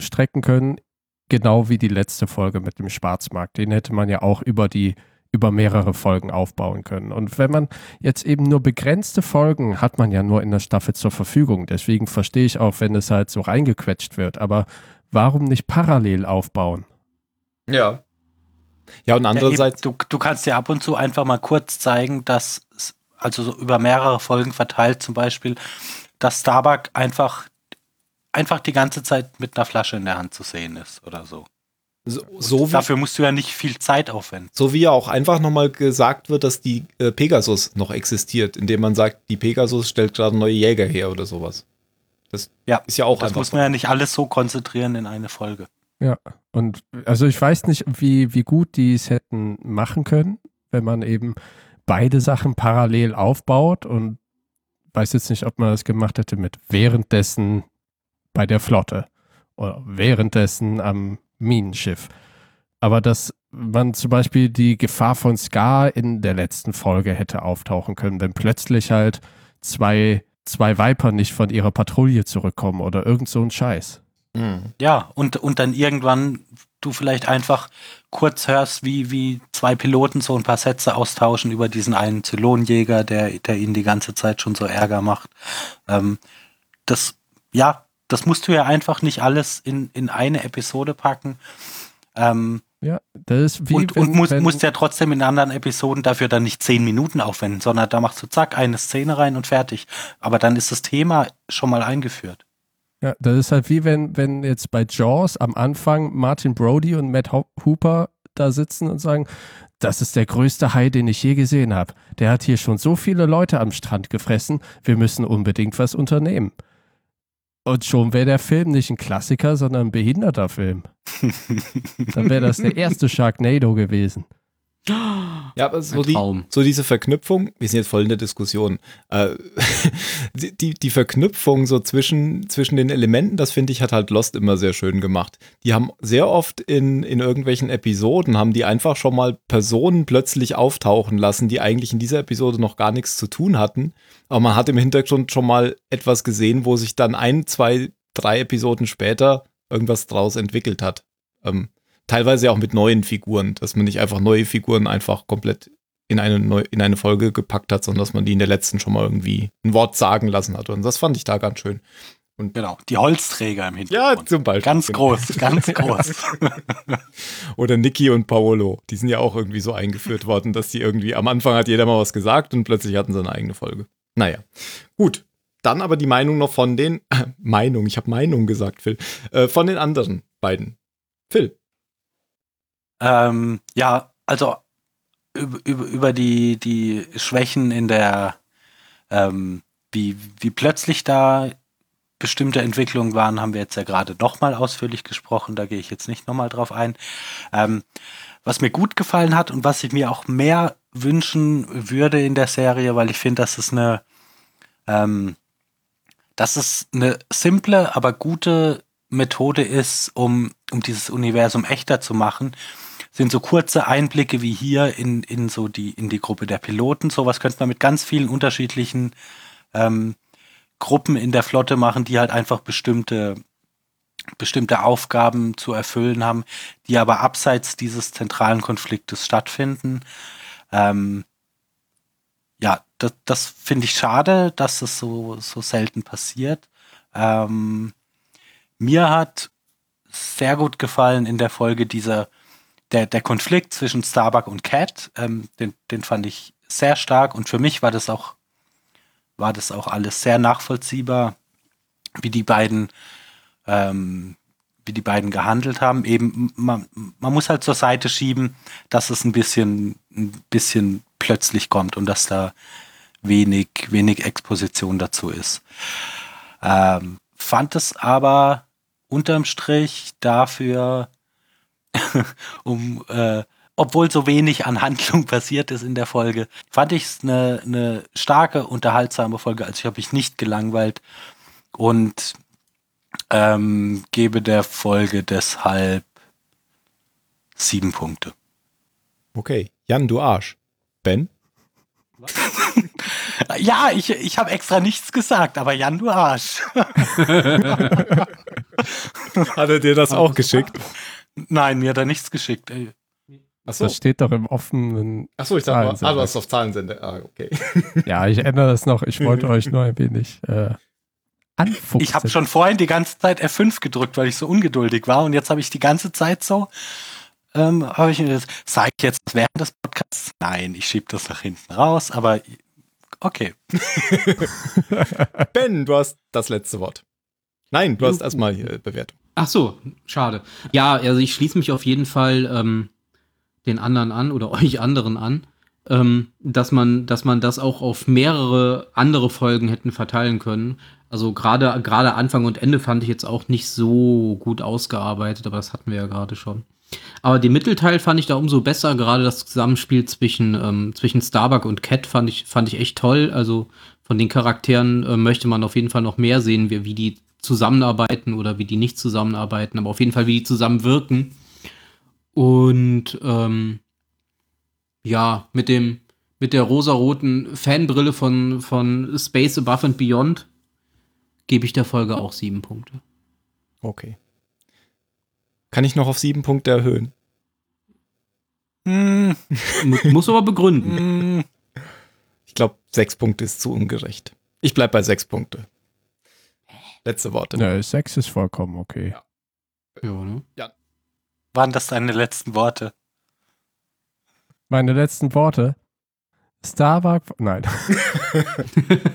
strecken können, genau wie die letzte Folge mit dem Schwarzmarkt. Den hätte man ja auch über die über mehrere Folgen aufbauen können. Und wenn man jetzt eben nur begrenzte Folgen hat man ja nur in der Staffel zur Verfügung. Deswegen verstehe ich auch, wenn es halt so reingequetscht wird. Aber warum nicht parallel aufbauen? Ja. Ja, und andererseits. Ja, du, du kannst ja ab und zu einfach mal kurz zeigen, dass, also so über mehrere Folgen verteilt zum Beispiel, dass Starbuck einfach, einfach die ganze Zeit mit einer Flasche in der Hand zu sehen ist oder so. So, so dafür musst du ja nicht viel Zeit aufwenden. So wie ja auch einfach nochmal gesagt wird, dass die äh, Pegasus noch existiert, indem man sagt, die Pegasus stellt gerade neue Jäger her oder sowas. Das ja, ist ja auch Das muss man ja nicht alles so konzentrieren in eine Folge. Ja, und also ich weiß nicht, wie, wie gut die es hätten machen können, wenn man eben beide Sachen parallel aufbaut und weiß jetzt nicht, ob man das gemacht hätte mit währenddessen bei der Flotte oder währenddessen am Minenschiff. Aber dass man zum Beispiel die Gefahr von Scar in der letzten Folge hätte auftauchen können, wenn plötzlich halt zwei, zwei Viper nicht von ihrer Patrouille zurückkommen oder irgend so ein Scheiß. Mhm. Ja, und, und dann irgendwann du vielleicht einfach kurz hörst, wie, wie zwei Piloten so ein paar Sätze austauschen über diesen einen Zylonjäger, der, der ihnen die ganze Zeit schon so Ärger macht. Ähm, das, ja, das musst du ja einfach nicht alles in, in eine Episode packen. Ähm, ja, das ist wie. Und, wenn, und musst, wenn, musst ja trotzdem in anderen Episoden dafür dann nicht zehn Minuten aufwenden, sondern da machst du zack eine Szene rein und fertig. Aber dann ist das Thema schon mal eingeführt. Ja, das ist halt wie wenn, wenn jetzt bei Jaws am Anfang Martin Brody und Matt Hooper da sitzen und sagen, das ist der größte Hai, den ich je gesehen habe. Der hat hier schon so viele Leute am Strand gefressen, wir müssen unbedingt was unternehmen. Und schon wäre der Film nicht ein Klassiker, sondern ein behinderter Film. (laughs) Dann wäre das der erste Sharknado gewesen. Ja, aber so, die, so diese Verknüpfung, wir sind jetzt voll in der Diskussion, äh, (laughs) die, die, die Verknüpfung so zwischen, zwischen den Elementen, das finde ich, hat halt Lost immer sehr schön gemacht. Die haben sehr oft in, in irgendwelchen Episoden, haben die einfach schon mal Personen plötzlich auftauchen lassen, die eigentlich in dieser Episode noch gar nichts zu tun hatten. Aber man hat im Hintergrund schon mal etwas gesehen, wo sich dann ein, zwei, drei Episoden später irgendwas draus entwickelt hat. Ähm, teilweise auch mit neuen Figuren, dass man nicht einfach neue Figuren einfach komplett in eine, neu, in eine Folge gepackt hat, sondern dass man die in der letzten schon mal irgendwie ein Wort sagen lassen hat. Und das fand ich da ganz schön. Genau, die Holzträger im Ja, Hintergrund. zum Beispiel. Ganz Genau. groß, ganz (laughs) groß. Oder Niki und Paolo, die sind ja auch irgendwie so eingeführt worden, dass die irgendwie, am Anfang hat jeder mal was gesagt und plötzlich hatten sie eine eigene Folge. Naja, gut. Dann aber die Meinung noch von den, äh, (laughs) Meinung, ich habe Meinung gesagt, Phil, äh, von den anderen beiden. Phil. Ähm, ja, also über, über, die, die Schwächen in der, ähm, wie, wie plötzlich da bestimmte Entwicklungen waren, haben wir jetzt ja gerade nochmal ausführlich gesprochen, da gehe ich jetzt nicht nochmal drauf ein. Ähm, was mir gut gefallen hat und was ich mir auch mehr wünschen würde in der Serie, weil ich finde, dass es eine, ähm, dass es eine simple, aber gute Methode ist, um, um dieses Universum echter zu machen, sind so kurze Einblicke wie hier in, in so die, in die Gruppe der Piloten. Sowas könnte man mit ganz vielen unterschiedlichen ähm, Gruppen in der Flotte machen, die halt einfach bestimmte, bestimmte Aufgaben zu erfüllen haben, die aber abseits dieses zentralen Konfliktes stattfinden. Ähm, ja, das, das finde ich schade, dass es so, so selten passiert. Ähm, mir hat sehr gut gefallen in der Folge dieser, der, der Konflikt zwischen Starbuck und Cat. Ähm, den, den fand ich sehr stark und für mich war das auch, war das auch alles sehr nachvollziehbar, wie die beiden, ähm, wie die beiden gehandelt haben. Eben, man, man muss halt zur Seite schieben, dass es ein bisschen, ein bisschen plötzlich kommt und dass da wenig, wenig Exposition dazu ist. Ähm, fand es aber unterm Strich dafür, (laughs) um, äh, obwohl so wenig an Handlung (laughs) passiert ist in der Folge, fand ich es eine ne starke, unterhaltsame Folge. Also ich habe mich nicht gelangweilt und ähm, gebe der Folge deshalb sieben Punkte. Okay. Jan, du Arsch. Ben? (laughs) Ja, ich, ich habe extra nichts gesagt, aber Jan, du Arsch. Hat er dir das auch geschickt? Nein, mir hat er nichts geschickt. Ey. Achso, Das steht doch im offenen. Achso ich dachte, ah, Zahlensender. du hast auf Zahlensender. Ah, okay. (laughs) Ja, ich ändere das noch. Ich wollte (laughs) euch nur ein wenig äh, anfuchsen. Ich habe schon vorhin die ganze Zeit F5 gedrückt, weil ich so ungeduldig war und jetzt habe ich die ganze Zeit so, ähm, habe ich mir das, sage ich jetzt während des Podcasts? Nein, ich schiebe das nach hinten raus, aber okay. (laughs) Ben, du hast das letzte Wort. Nein, du hast erstmal äh, Bewertung. Ach so, schade. Ja, also ich schließe mich auf jeden Fall ähm, den anderen an oder (laughs) euch anderen an, ähm, dass man, dass man das auch auf mehrere andere Folgen hätten verteilen können. Also gerade gerade Anfang und Ende fand ich jetzt auch nicht so gut ausgearbeitet, aber das hatten wir ja gerade schon. Aber den Mittelteil fand ich da umso besser. Gerade das Zusammenspiel zwischen ähm, zwischen Starbuck und Cat fand ich fand ich echt toll. Also von den Charakteren äh, möchte man auf jeden Fall noch mehr sehen, wie, wie die zusammenarbeiten oder wie die nicht zusammenarbeiten, aber auf jeden Fall wie die zusammenwirken. Und ähm, ja, mit dem mit der rosaroten Fanbrille von von Space Above and Beyond gebe ich der Folge auch sieben Punkte. Okay. Kann ich noch auf sieben Punkte erhöhen? Hm, Mu- Muss aber begründen. hm, Ich glaube, sechs Punkte ist zu ungerecht. Ich bleib bei sechs Punkte. Letzte Worte. Ja, sechs ist vollkommen okay. Ja, ne? waren das deine letzten Worte? Meine letzten Worte. Starbuck. Nein. (laughs)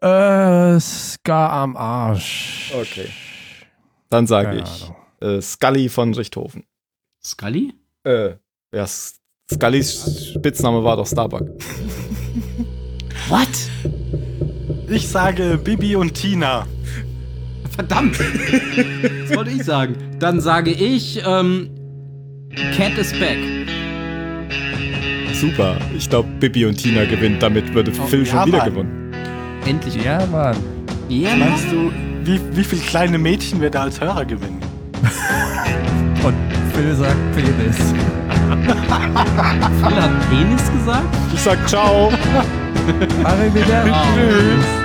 (laughs) äh, Ska am Arsch. Okay. Dann sage ich äh, Scully von Richthofen. Scully? Äh, ja, Scullys Spitzname war doch Starbuck. What? Ich sage Bibi und Tina. Verdammt! Was wollte ich sagen? Dann sage ich, ähm, Cat is back. Super. Ich glaube, Bibi und Tina gewinnt. Damit würde Oh, Phil ja, schon wieder Mann. gewonnen. Endlich. Ja, Mann. Ja, Meinst du, wie, wie viele kleine Mädchen wir da als Hörer gewinnen? (laughs) Und Phil sagt Penis. Phil hat Penis gesagt? Ich sag ciao. Arrivederci. Penis.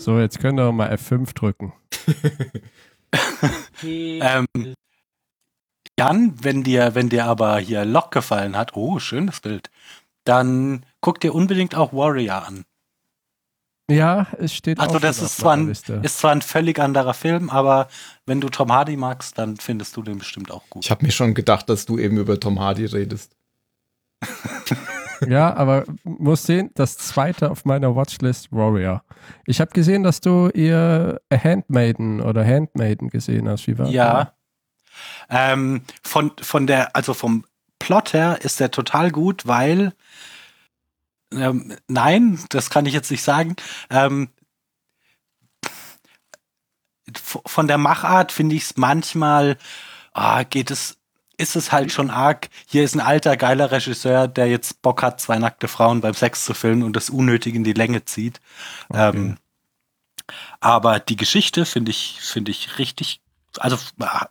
So, jetzt könnt ihr mal F5 drücken. (laughs) Ähm, Jan, wenn dir, wenn dir aber hier Lock gefallen hat, oh, schönes Bild, dann guck dir unbedingt auch Warrior an. Ja, es steht Also auch das ist auf zwar, ein, ist zwar ein völlig anderer Film, aber wenn du Tom Hardy magst, dann findest du den bestimmt auch gut. Ich habe mir schon gedacht, dass du eben über Tom Hardy redest. Ja, aber muss sehen, das zweite auf meiner Watchlist Warrior. Ich habe gesehen, dass du ihr Handmaiden oder Handmaiden gesehen hast. Wie war Ja. Ähm, von, von der, also vom Plot her ist der total gut, weil ähm, nein, das kann ich jetzt nicht sagen. Ähm, von der Machart finde ich es manchmal, ah, geht es, ist es halt schon arg. Hier ist ein alter, geiler Regisseur, der jetzt Bock hat, zwei nackte Frauen beim Sex zu filmen und das unnötig in die Länge zieht. Ähm, aber die Geschichte finde ich, finde ich richtig, also war,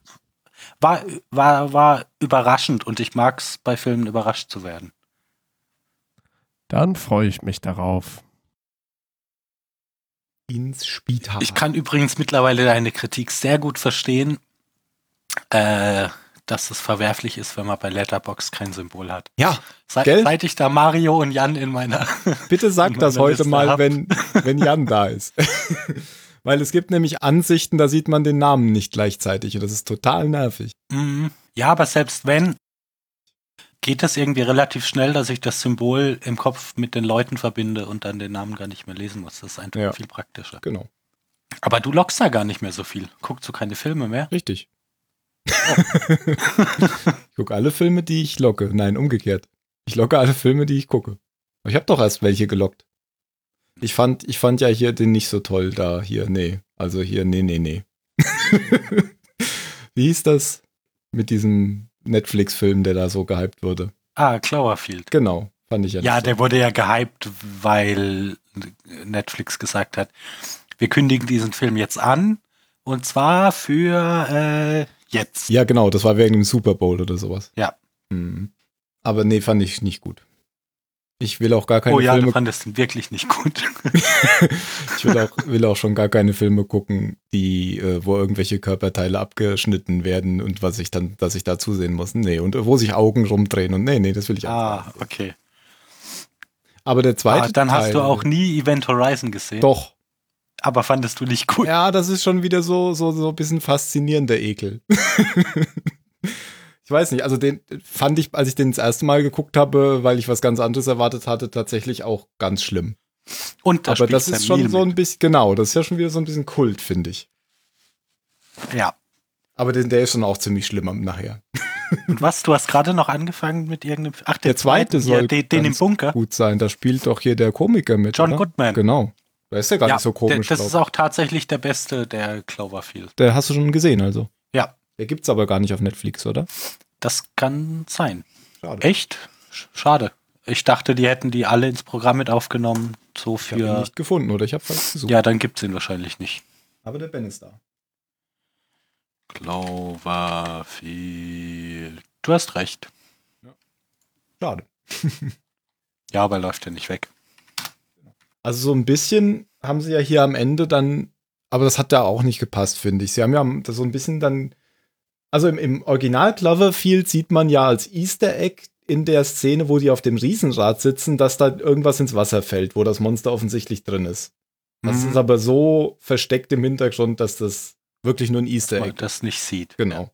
war, war überraschend und ich mag es bei Filmen überrascht zu werden. Dann freue ich mich darauf. Ins Spital. Ich kann übrigens mittlerweile deine Kritik sehr gut verstehen, äh, dass es verwerflich ist, wenn man bei Letterbox kein Symbol hat. Ja, Seit, seit ich da Mario und Jan in meiner (laughs) bitte sag das heute Liste mal, hab. wenn, wenn Jan da ist. (laughs) Weil es gibt nämlich Ansichten, da sieht man den Namen nicht gleichzeitig und das ist total nervig. Mhm. Ja, aber selbst wenn, geht das irgendwie relativ schnell, dass ich das Symbol im Kopf mit den Leuten verbinde und dann den Namen gar nicht mehr lesen muss. Das ist einfach Ja. viel praktischer. Genau. Aber du lockst da gar nicht mehr so viel. Guckst du keine Filme mehr? Richtig. Ich gucke alle Filme, die ich locke. Nein, umgekehrt. Ich locke alle Filme, die ich gucke. Aber Ich habe doch erst welche gelockt. Ich fand, ich fand ja hier den nicht so toll da. Hier, nee. Also hier, nee, nee, nee. (laughs) Wie hieß das mit diesem Netflix-Film, der da so gehypt wurde? Ah, Cloverfield. Genau, fand ich ja Ja, der wurde ja gehypt, weil Netflix gesagt hat, wir kündigen diesen Film jetzt an und zwar für äh, jetzt. Ja, genau, das war wegen dem Super Bowl oder sowas. Ja. Mhm. Aber nee, fand ich nicht gut. Ich will auch gar keine oh ja, Filme du fandest ihn wirklich nicht gut. (laughs) Ich will auch, will auch schon gar keine Filme gucken, die, äh, wo irgendwelche Körperteile abgeschnitten werden und was ich dann, dass ich da zusehen muss. Nee, und wo sich Augen rumdrehen und nee, nee, das will ich auch. ah, okay. Aber der zweite Ah, dann Teil, hast du auch nie Event Horizon gesehen, Doch. Aber fandest du nicht gut. Ja, das ist schon wieder so, so, so ein bisschen faszinierender Ekel. (laughs) ich weiß nicht, also den fand ich, als ich den das erste Mal geguckt habe, weil ich was ganz anderes erwartet hatte, tatsächlich auch ganz schlimm. Und da Aber das ist schon so ein bisschen, genau, das ist ja schon wieder so ein bisschen Kult, finde ich. Ja. Aber den, der ist schon auch ziemlich schlimm nachher. (laughs) Und was? Du hast gerade noch angefangen mit irgendeinem. Ach, Der zweite soll ja, den, den im Bunker. gut sein. Da spielt doch hier der Komiker mit. John oder? Goodman. Genau. Da ist ja gar ja, nicht so komisch. der, das drauf. ist auch tatsächlich der beste der Cloverfield. der hast du schon gesehen, also. Ja, Der gibt's aber gar nicht auf Netflix, oder? das kann sein. Schade. Echt? Sch- Schade. Ich dachte, die hätten die alle ins Programm mit aufgenommen. So Ich habe ihn für. nicht gefunden, oder? Ich habe falsch gesucht. Ja, dann gibt's ihn wahrscheinlich nicht. Aber der Ben ist da. Cloverfield. Du hast recht. Schade. (laughs) Ja, aber er läuft ja nicht weg. Also so ein bisschen haben sie ja hier am Ende dann, aber das hat da auch nicht gepasst, finde ich. Sie haben ja das so ein bisschen dann, also im, im Original Cloverfield sieht man ja als Easter Egg in der Szene, wo die auf dem Riesenrad sitzen, dass da irgendwas ins Wasser fällt, wo das Monster offensichtlich drin ist. Das Mhm. ist aber so versteckt im Hintergrund, dass das wirklich nur ein Easter Man Egg ist. das nicht sieht. Genau.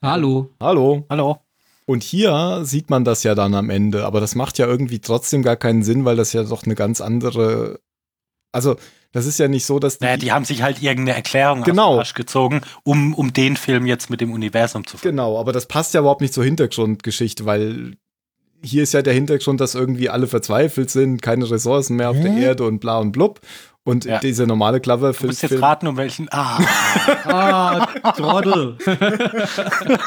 Hallo. Hallo. Hallo. Und hier sieht man das ja dann am Ende, aber das macht ja irgendwie trotzdem gar keinen Sinn, weil das ja doch eine ganz andere. Also, das ist ja nicht so, dass die. Naja, die haben sich halt irgendeine Erklärung Genau. aus dem Arsch gezogen, um, um den Film jetzt mit dem Universum zu verbinden. Genau, aber das passt ja überhaupt nicht zur Hintergrundgeschichte, weil hier ist ja der Hintergrund, dass irgendwie alle verzweifelt sind, keine Ressourcen mehr auf der Erde und bla und blub. Und Ja. dieser normale Du musst jetzt raten, um welchen. Ah, Ah, Trottel. (laughs)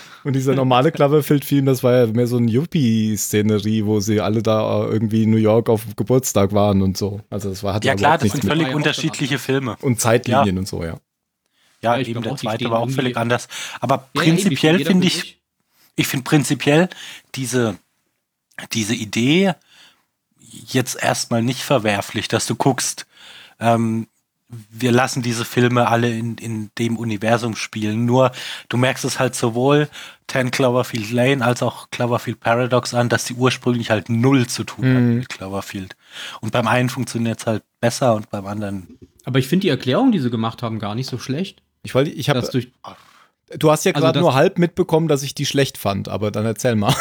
(laughs) Und dieser normale Cloverfield-Film, das war ja mehr so ein Yuppie-Szenerie, wo sie alle da äh, irgendwie in New York auf Geburtstag waren und so. Also das war hat ja ja klar, das sind völlig ja unterschiedliche Filme. Und Zeitlinien und so, ja. Ja, Ja, ich eben der zweite war auch völlig anders. Aber Ja, ja, prinzipiell finde ich, sich. ich finde prinzipiell diese, diese Idee jetzt erstmal nicht verwerflich, dass du guckst, ähm, wir lassen diese Filme alle in, in dem Universum spielen. Nur du merkst es halt sowohl 10 Cloverfield Lane als auch Cloverfield Paradox an, dass die ursprünglich halt null zu tun Mhm. hatten mit Cloverfield. Und beim einen funktioniert es halt besser und beim anderen. Aber ich finde die Erklärung, die sie gemacht haben, gar nicht so schlecht. Ich wollte, ich habe, du hast ja Also gerade das- nur halb mitbekommen, dass ich die schlecht fand, aber dann erzähl mal.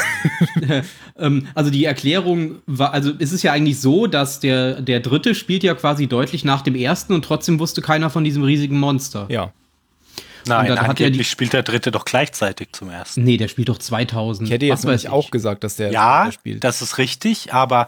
(laughs) ähm, also die Erklärung war, also es ist ja eigentlich so, dass der, der dritte spielt ja quasi deutlich nach dem ersten und trotzdem wusste keiner von diesem riesigen Monster. Ja. Nein, dann hat ja angeblich die- spielt der dritte doch gleichzeitig zum ersten. Nee, der spielt doch 2000. Ich hätte jetzt nämlich ich. auch gesagt, dass der Ja, spielt. das ist richtig, aber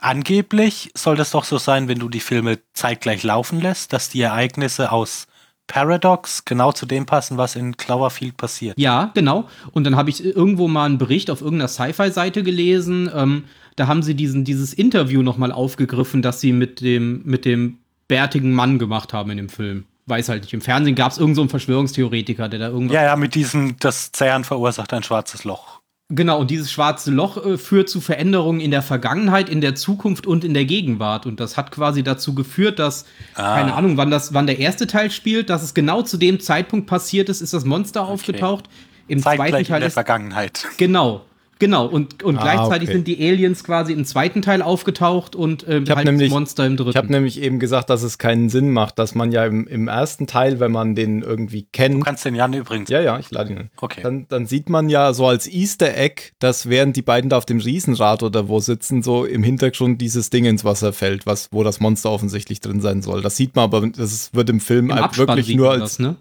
angeblich soll das doch so sein, wenn du die Filme zeitgleich laufen lässt, dass die Ereignisse aus Paradox genau zu dem passen, was in Cloverfield passiert. Ja, genau. Und dann habe ich irgendwo mal einen Bericht auf irgendeiner Sci-Fi-Seite gelesen. Ähm, da haben sie diesen, dieses Interview nochmal aufgegriffen, das sie mit dem, mit dem bärtigen Mann gemacht haben in dem Film. Weiß halt nicht. Im Fernsehen gab es irgendeinen so einen Verschwörungstheoretiker, der da irgendwas. Ja, ja, mit diesem, das Zerren verursacht ein schwarzes Loch. Genau, und dieses schwarze Loch äh, führt zu Veränderungen in der Vergangenheit, in der Zukunft und in der Gegenwart. Und das hat quasi dazu geführt, dass, Ah. keine Ahnung, wann, das, wann der erste Teil spielt, dass es genau zu dem Zeitpunkt passiert ist, ist das Monster aufgetaucht. Im zweiten Zeitgleich in Teil der ist Vergangenheit. Genau, genau. Und, und Ah, gleichzeitig okay. sind die Aliens quasi im zweiten Teil aufgetaucht und ähm, halt nämlich- das Monster im dritten. Ich habe nämlich eben gesagt, dass es keinen Sinn macht, dass man ja im, im ersten Teil, wenn man den irgendwie Du kennt, kannst den Jan übrigens. ja, ja, ich lade ihn. Okay. Dann, dann sieht man ja so als Easter Egg, dass während die beiden da auf dem Riesenrad oder wo sitzen, so im Hintergrund dieses Ding ins Wasser fällt, was, wo das Monster offensichtlich drin sein soll. Das sieht man aber, das wird im Film Im halt wirklich sieht nur man als. das, ne?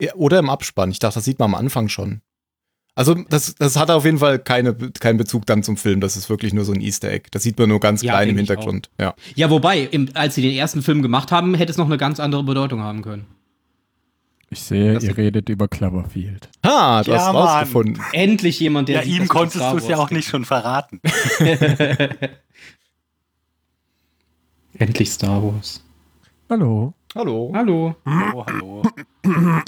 Ja, Oder im Abspann. Ich dachte, das sieht man am Anfang schon. Also, das, das hat auf jeden Fall keine, keinen Bezug dann zum Film. Das ist wirklich nur so ein Easter Egg. Das sieht man nur ganz Ja, klein im Hintergrund. Ja. Ja, wobei, im, als sie den ersten Film gemacht haben, hätte es noch eine ganz andere Bedeutung haben können. Ich sehe, Das- ihr redet über Cloverfield. Ha, du Ja, hast Mann. rausgefunden. Endlich jemand, der Ja, ihm konntest du es ja auch nicht schon verraten. (laughs) Endlich Star Wars. Hallo. Hallo. Hallo. Oh, hallo.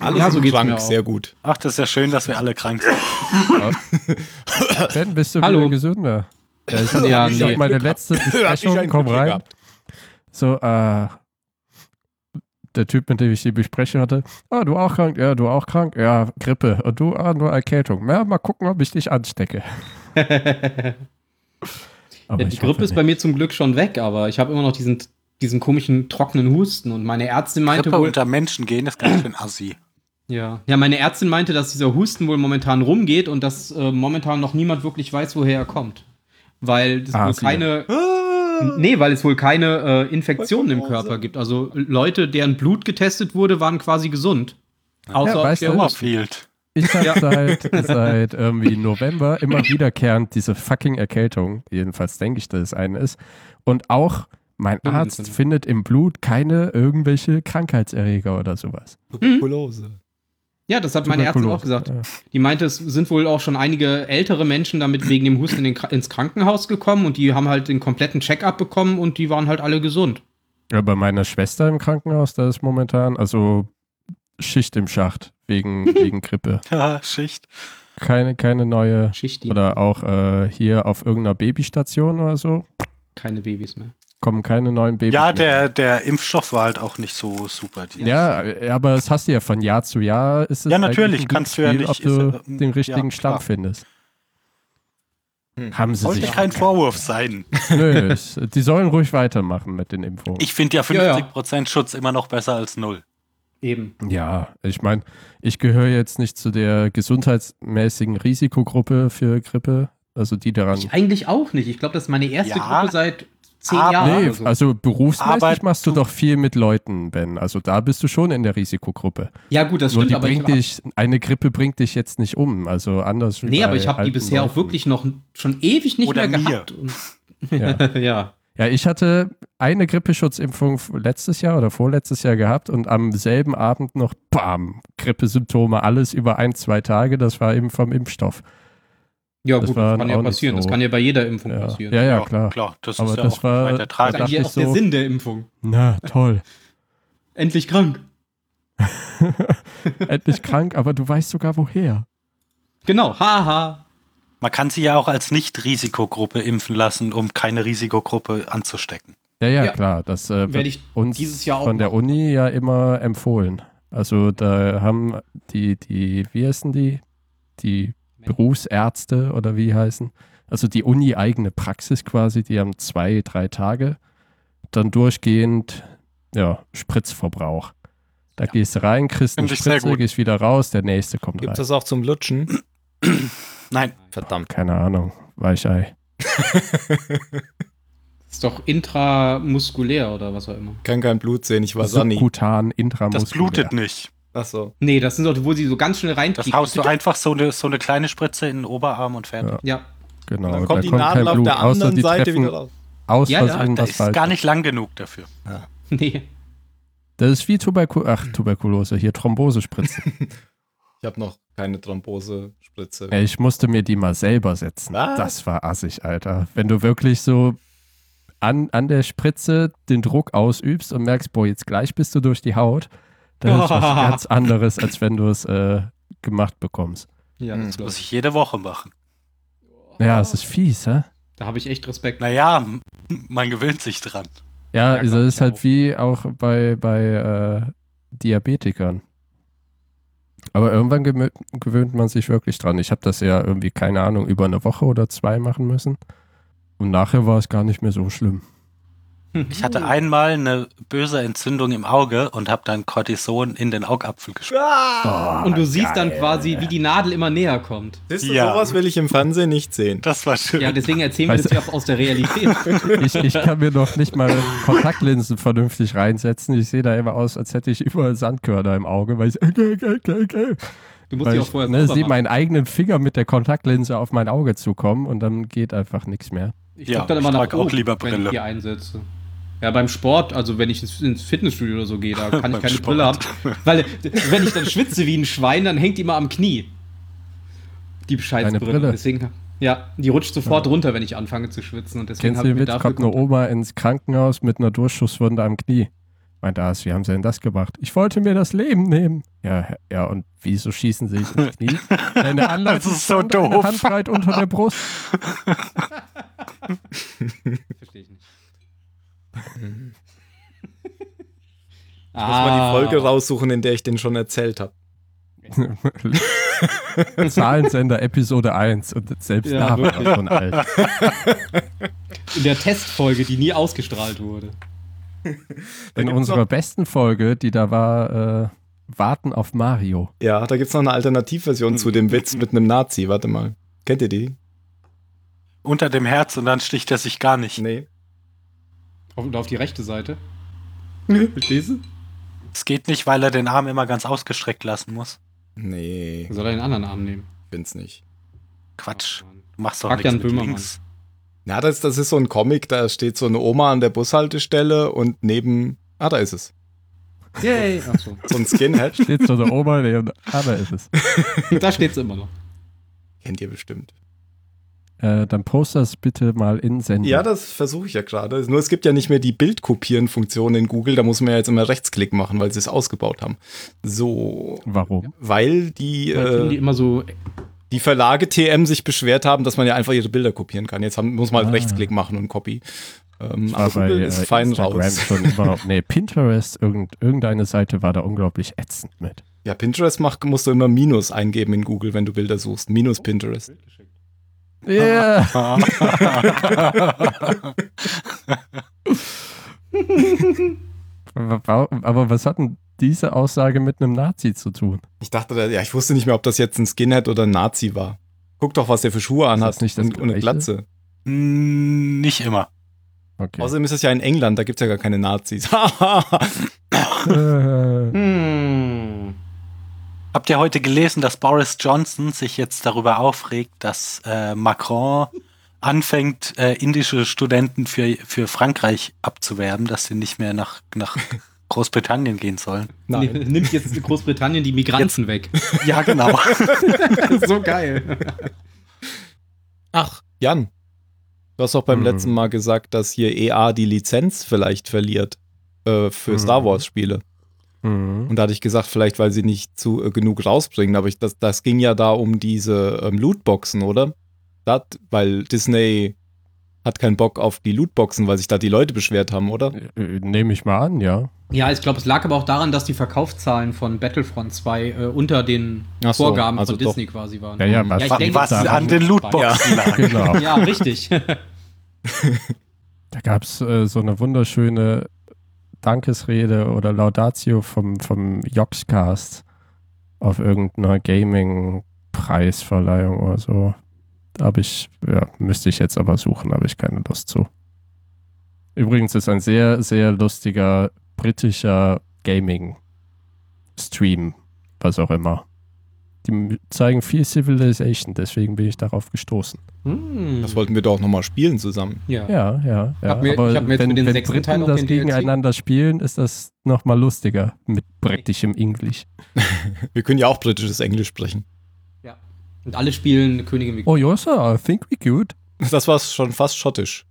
Alles Ja, so geht's Schrank, mir auch. sehr gut. Ach, das ist ja schön, dass wir alle krank sind. (laughs) Ben, bist du Hallo. wieder gesünder? Ja, ich (laughs) Ja, ich nee. meine letzte Besprechung, komm rein. gehabt. So, äh, der Typ, mit dem ich die Besprechung hatte, ah, du auch krank? Ja, du auch krank? Ja, Grippe. Und du, ah, nur Erkältung. Ja, mal gucken, ob ich dich anstecke. (laughs) Aber Ja, die Grippe ist bei mir zum Glück schon weg, aber ich habe immer noch diesen, diesen komischen trockenen Husten und meine Ärztin meinte Grippe wohl, unter Menschen gehen ist ganz schön assi. ja, ja, meine Ärztin meinte, dass dieser Husten wohl momentan rumgeht und dass äh, momentan noch niemand wirklich weiß, woher er kommt, weil es Ah, wohl sie- keine Nee, weil es wohl keine äh, Infektionen im Körper gibt. Also Leute, deren Blut getestet wurde, waren quasi gesund. Außer Ja, weißt der du. Cloverfield. Ich habe seit, (laughs) seit irgendwie November immer wiederkehrend diese fucking Erkältung. Jedenfalls denke ich, dass es eine ist. Und auch mein Mhm, Arzt findet im Blut keine irgendwelche Krankheitserreger oder sowas. Tuberkulose. Ja, das hat meine Ärztin auch gesagt. Die meinte, es sind wohl auch schon einige ältere Menschen damit wegen dem Husten in den, ins Krankenhaus gekommen und die haben halt den kompletten Check-up bekommen und die waren halt alle gesund. Ja, bei meiner Schwester im Krankenhaus, da ist momentan also Schicht im Schacht wegen, (laughs) wegen Grippe. Ja, Schicht. Keine, keine neue. Schichti, Oder auch äh, hier auf irgendeiner Babystation oder so. keine Babys mehr. Kommen keine neuen Babys. Ja, der, der Impfstoff war halt auch nicht so super. Die- Ja, äh, aber das hast du ja von Jahr zu Jahr. Ist es Ja, natürlich, kannst du ja nicht- Ob ist du ja- den richtigen ja, klar. findest. Hm. Haben sie Sollte sich. kein Vorwurf sein. (laughs) Nö, die sollen ruhig weitermachen mit den Impfungen. Ich finde ja Ja, ja. 50% Schutz immer noch besser als null. Eben. ja, ich meine, ich gehöre jetzt nicht zu der gesundheitsmäßigen Risikogruppe für Grippe, also die daran. Ich eigentlich auch nicht. Ich glaube, das ist meine erste Ja. Gruppe seit zehn Jahre. Nee, so. also berufsmäßig Aber machst du du- doch viel mit Leuten, Ben. Also da bist du schon in der Risikogruppe. ja, gut, das Nur stimmt, die aber dich, eine Grippe bringt dich jetzt nicht um. Also anders wie Nee, aber ich habe die bisher auch Leuten. wirklich noch schon ewig nicht Oder mehr mir. gehabt. Und, (laughs) Ja. ja. Ja, ich hatte eine Grippeschutzimpfung letztes Jahr oder vorletztes Jahr gehabt und am selben Abend noch, bam, Grippesymptome, alles über ein, zwei Tage. Das war eben vom Impfstoff. Ja, Das gut, war das kann ja passieren. Das so- kann ja bei jeder Impfung Ja, passieren. ja, ja, klar. Klar, das Aber ist ja das auch war- weiter da tragisch. dachte Hier ich auch der so- Sinn der Impfung. Na, toll. (laughs) Endlich krank. (laughs) Endlich krank, aber du weißt sogar woher. Genau, haha. Man kann sie ja auch als Nicht-Risikogruppe impfen lassen, um keine Risikogruppe anzustecken. Ja, ja, Ja. klar. Das äh, Werde wird ich uns dieses Jahr auch von der machen. Uni ja immer empfohlen. Also da haben die, die, wie heißen die? Die Berufsärzte oder wie heißen? Also die Uni-eigene Praxis quasi, die haben zwei, drei Tage. Dann durchgehend, ja, Spritzverbrauch. Da gehst du rein, kriegst eine Spritze, gehst wieder raus, der nächste kommt Gibt rein. es auch zum Lutschen? (clears throat) Nein, Verdammt. Keine Ahnung, Weichei. (laughs) Ist doch intramuskulär oder was auch immer. Kann kein Blut sehen, ich war. Subkutan, das intramuskulär. blutet nicht. Achso. Nee, das sind doch, wo sie so ganz schnell rein Das haust du einfach so eine, so eine kleine Spritze in den Oberarm und fertig. Ja. Ja. Genau, Dann da kommt die kein Nadel auf der anderen die Seite wieder raus. Aus Ja, ja, Da was ist gar nicht lang genug dafür. Nee. Das ist wie Tuberku Ach, Tuberkulose, hier Thrombosespritzen. (laughs) Ich habe noch keine Thrombosespritze. Ich musste mir die mal selber setzen. Was? Das war assig, Alter. Wenn du wirklich so an, an der Spritze den Druck ausübst und merkst, boah, jetzt gleich bist du durch die Haut, dann ist was (laughs) ganz anderes, als wenn du es äh, gemacht bekommst. Ja, Hm. das Das glaub muss ich. jede Woche machen. Ja, es ist fies, hä? Da habe ich echt Respekt. Naja, (laughs) man gewöhnt sich dran. Ja, Ja, also es ich ist halt auch. wie auch bei, bei äh, Diabetikern. Aber irgendwann gewöhnt man sich wirklich dran. Ich habe das ja irgendwie, keine Ahnung, über eine Woche oder zwei machen müssen. Und nachher war es gar nicht mehr so schlimm. Ich hatte einmal eine böse Entzündung im Auge und habe dann Cortison in den Augapfel geschoben. Ah! Und du siehst dann quasi, wie die Nadel immer näher kommt. Siehst du, Ja. sowas will ich im Fernsehen nicht sehen. Das war schön. Ja, deswegen erzählen wir das ja auch aus der Realität. (laughs) Ich, ich kann mir noch nicht mal Kontaktlinsen vernünftig reinsetzen. Ich sehe da immer aus, als hätte ich überall Sandkörner im Auge, weil ich, okay, okay, okay, okay. Du musst weil dich auch ich vorher ne, sauber sehe meinen eigenen Finger mit der Kontaktlinse auf mein Auge zukommen und dann geht einfach nichts mehr. Ich Ja, guck dann immer ich nach trage auch oben, lieber wenn Brille. ich die einsetze. Ja, beim Sport, also wenn ich ins- Fitnessstudio oder so gehe, da kann ich keine Sport. Brille haben. Weil, wenn ich dann schwitze wie ein Schwein, dann hängt die mal am Knie. Die Bescheidsbrille. Brille? Deswegen, ja, die rutscht sofort runter, wenn ich anfange zu schwitzen. Und deswegen Kennst habe du den Witz? Kommt eine Oma ins Krankenhaus mit einer Durchschusswunde am Knie. Meint das, wie haben sie denn das gemacht? Ich wollte mir das Leben nehmen. Ja, ja, und wieso schießen sie sich ins Knie? (laughs) Eine Anleitung Das ist so doof. Handbreit unter der Brust. (laughs) Verstehe ich nicht. Ich muss mal die Folge raussuchen, in der ich den schon erzählt habe. (laughs) Zahlensender Episode 1 und selbst Ja, da war er schon alt. (laughs) In der Testfolge, die nie ausgestrahlt wurde. In unserer besten Folge, die da war, äh, Warten auf Mario. Ja, da gibt es noch eine Alternativversion zu dem Witz mit einem Nazi. Warte mal. Kennt ihr die? Unter dem Herz und dann sticht er sich gar nicht. Nee. Auf, auf die rechte Seite. Verstehst du? Es geht nicht, weil er den Arm immer ganz ausgestreckt lassen muss. Nee, Soll er den anderen Arm nehmen? bin's nicht. Quatsch. Oh. Du machst doch Frag nichts mit links. Na, das, das ist so ein Comic, da steht so eine Oma an der Bushaltestelle und neben. Ah, da ist es. Yay! Achso. So ein Skinhead. Steht so der Oma, nee, und- ah, da ist es. (laughs) da steht's immer noch. Kennt ihr bestimmt. Äh, dann post das bitte mal in Sendung. Ja, das versuche ich ja gerade. Nur es gibt ja nicht mehr die Bildkopieren-Funktion in Google. Da muss man ja jetzt immer Rechtsklick machen, weil sie es ausgebaut haben. So, Warum? weil die, Weil die äh, immer so. die Verlage TM sich beschwert haben, dass man ja einfach ihre Bilder kopieren kann. Jetzt haben, muss man halt Ah. Rechtsklick machen und Copy. Ähm, War aber bei Google äh, ist fein Instagram raus. schon immer, nee, Pinterest, irgend, irgendeine Seite war da unglaublich ätzend mit. Ja, Pinterest macht, musst du immer Minus eingeben in Google, wenn du Bilder suchst. Minus Pinterest. Ja. (laughs) Wa- Aber was hat denn diese Aussage mit einem Nazi zu tun? Ich dachte, da- ja, ich wusste nicht mehr, ob das jetzt ein Skinhead oder ein Nazi war. Guck doch, was der für Schuhe anhat das nicht das und, und eine? Glatze. Hm, Nicht immer. Okay. Außerdem ist es ja in England, da gibt es ja gar keine Nazis. (laughs) Äh, Hm. Habt ihr heute gelesen, dass Boris Johnson sich jetzt darüber aufregt, dass äh, Macron anfängt, äh, indische Studenten für, für Frankreich abzuwerben, dass sie nicht mehr nach, nach (laughs) Großbritannien gehen sollen? Nein. Nimmt jetzt Großbritannien die Migranten weg. Ja, genau. (laughs) so geil. Ach, Jan, du hast auch beim Mhm. letzten Mal gesagt, dass hier EA die Lizenz vielleicht verliert äh, für Mhm. Star Wars Spiele. Mhm. Und da hatte ich gesagt, vielleicht weil sie nicht zu äh, genug rausbringen, aber ich, das, das ging ja da um diese ähm, Lootboxen, oder? Das, weil Disney hat keinen Bock auf die Lootboxen, weil sich da die Leute beschwert haben, oder? Äh, Nehme ich mal an, ja. Ja, ich glaube, es lag aber auch daran, dass die Verkaufszahlen von Battlefront 2 äh, unter den so, Vorgaben also von doch. Disney quasi waren. Ja, ja, was, ich Was, denke, was an den Lootboxen lag. (laughs) genau. Ja, richtig. (laughs) Da gab es äh, so eine wunderschöne Dankesrede oder Laudatio vom, vom Joxcast auf irgendeiner Gaming-Preisverleihung oder so. Habe ich, ja, müsste ich jetzt aber suchen, habe ich keine Lust zu. Übrigens ist ein sehr, sehr lustiger britischer Gaming-Stream, was auch immer. Die zeigen viel Civilization, deswegen bin ich darauf gestoßen. Hm. Das wollten wir doch nochmal spielen zusammen. ja. Ja, ja, ja. Hab mir- ich Aber hab mir jetzt wenn, für den wenn sechsten Briten Teil das den DLC gegeneinander spielen, ist das nochmal lustiger mit britischem Englisch. (laughs) Wir können ja auch britisches Englisch sprechen. Und alle spielen Königin Victoria. Oh, yes, sir, I think we could. Das war schon fast schottisch.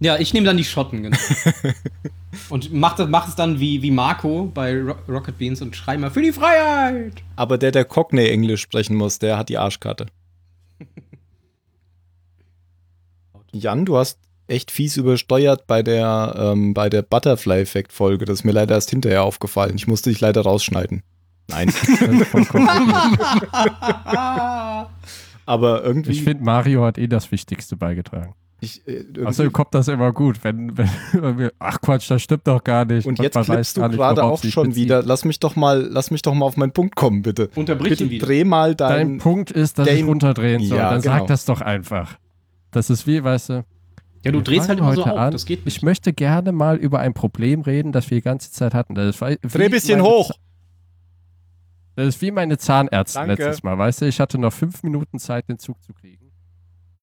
Ja, ich nehme dann die Schotten, genau. (laughs) und mach, das, mach es dann wie, wie Marco bei Ro Rocket Beans und schrei mal für die Freiheit. Aber der, der Cockney-Englisch sprechen muss, der hat die Arschkarte. (laughs) Jan, du hast echt fies übersteuert bei der, ähm, bei der Butterfly-Effekt-Folge. Das ist mir leider erst hinterher aufgefallen. Ich musste dich leider rausschneiden. Nein. (laughs) Aber irgendwie. Ich finde, Mario hat eh das Wichtigste beigetragen. Ich, äh, Außerdem kommt das immer gut, wenn, wenn, (laughs) wenn wir, ach Quatsch, das stimmt doch gar nicht. und jetzt man klippst du gerade auch schon bezieht. wieder. Lass mich doch mal, lass mich doch mal auf meinen Punkt kommen, bitte. Unterbrich ihn Bitte wieder. dreh mal Dein dein. Punkt ist, dass ich Game- runterdrehen soll. Ja, Dann genau. sag das doch einfach. Das ist wie, weißt du, Ja, du wir drehst halt immer so heute auf. an. Das geht nicht. ich möchte gerne mal über ein Problem reden, das wir die ganze Zeit hatten. Das ist, wie Dreh ein bisschen hoch. Das ist wie meine Zahnärztin Danke. letztes Mal, weißt du? Ich hatte noch fünf Minuten Zeit, den Zug zu kriegen.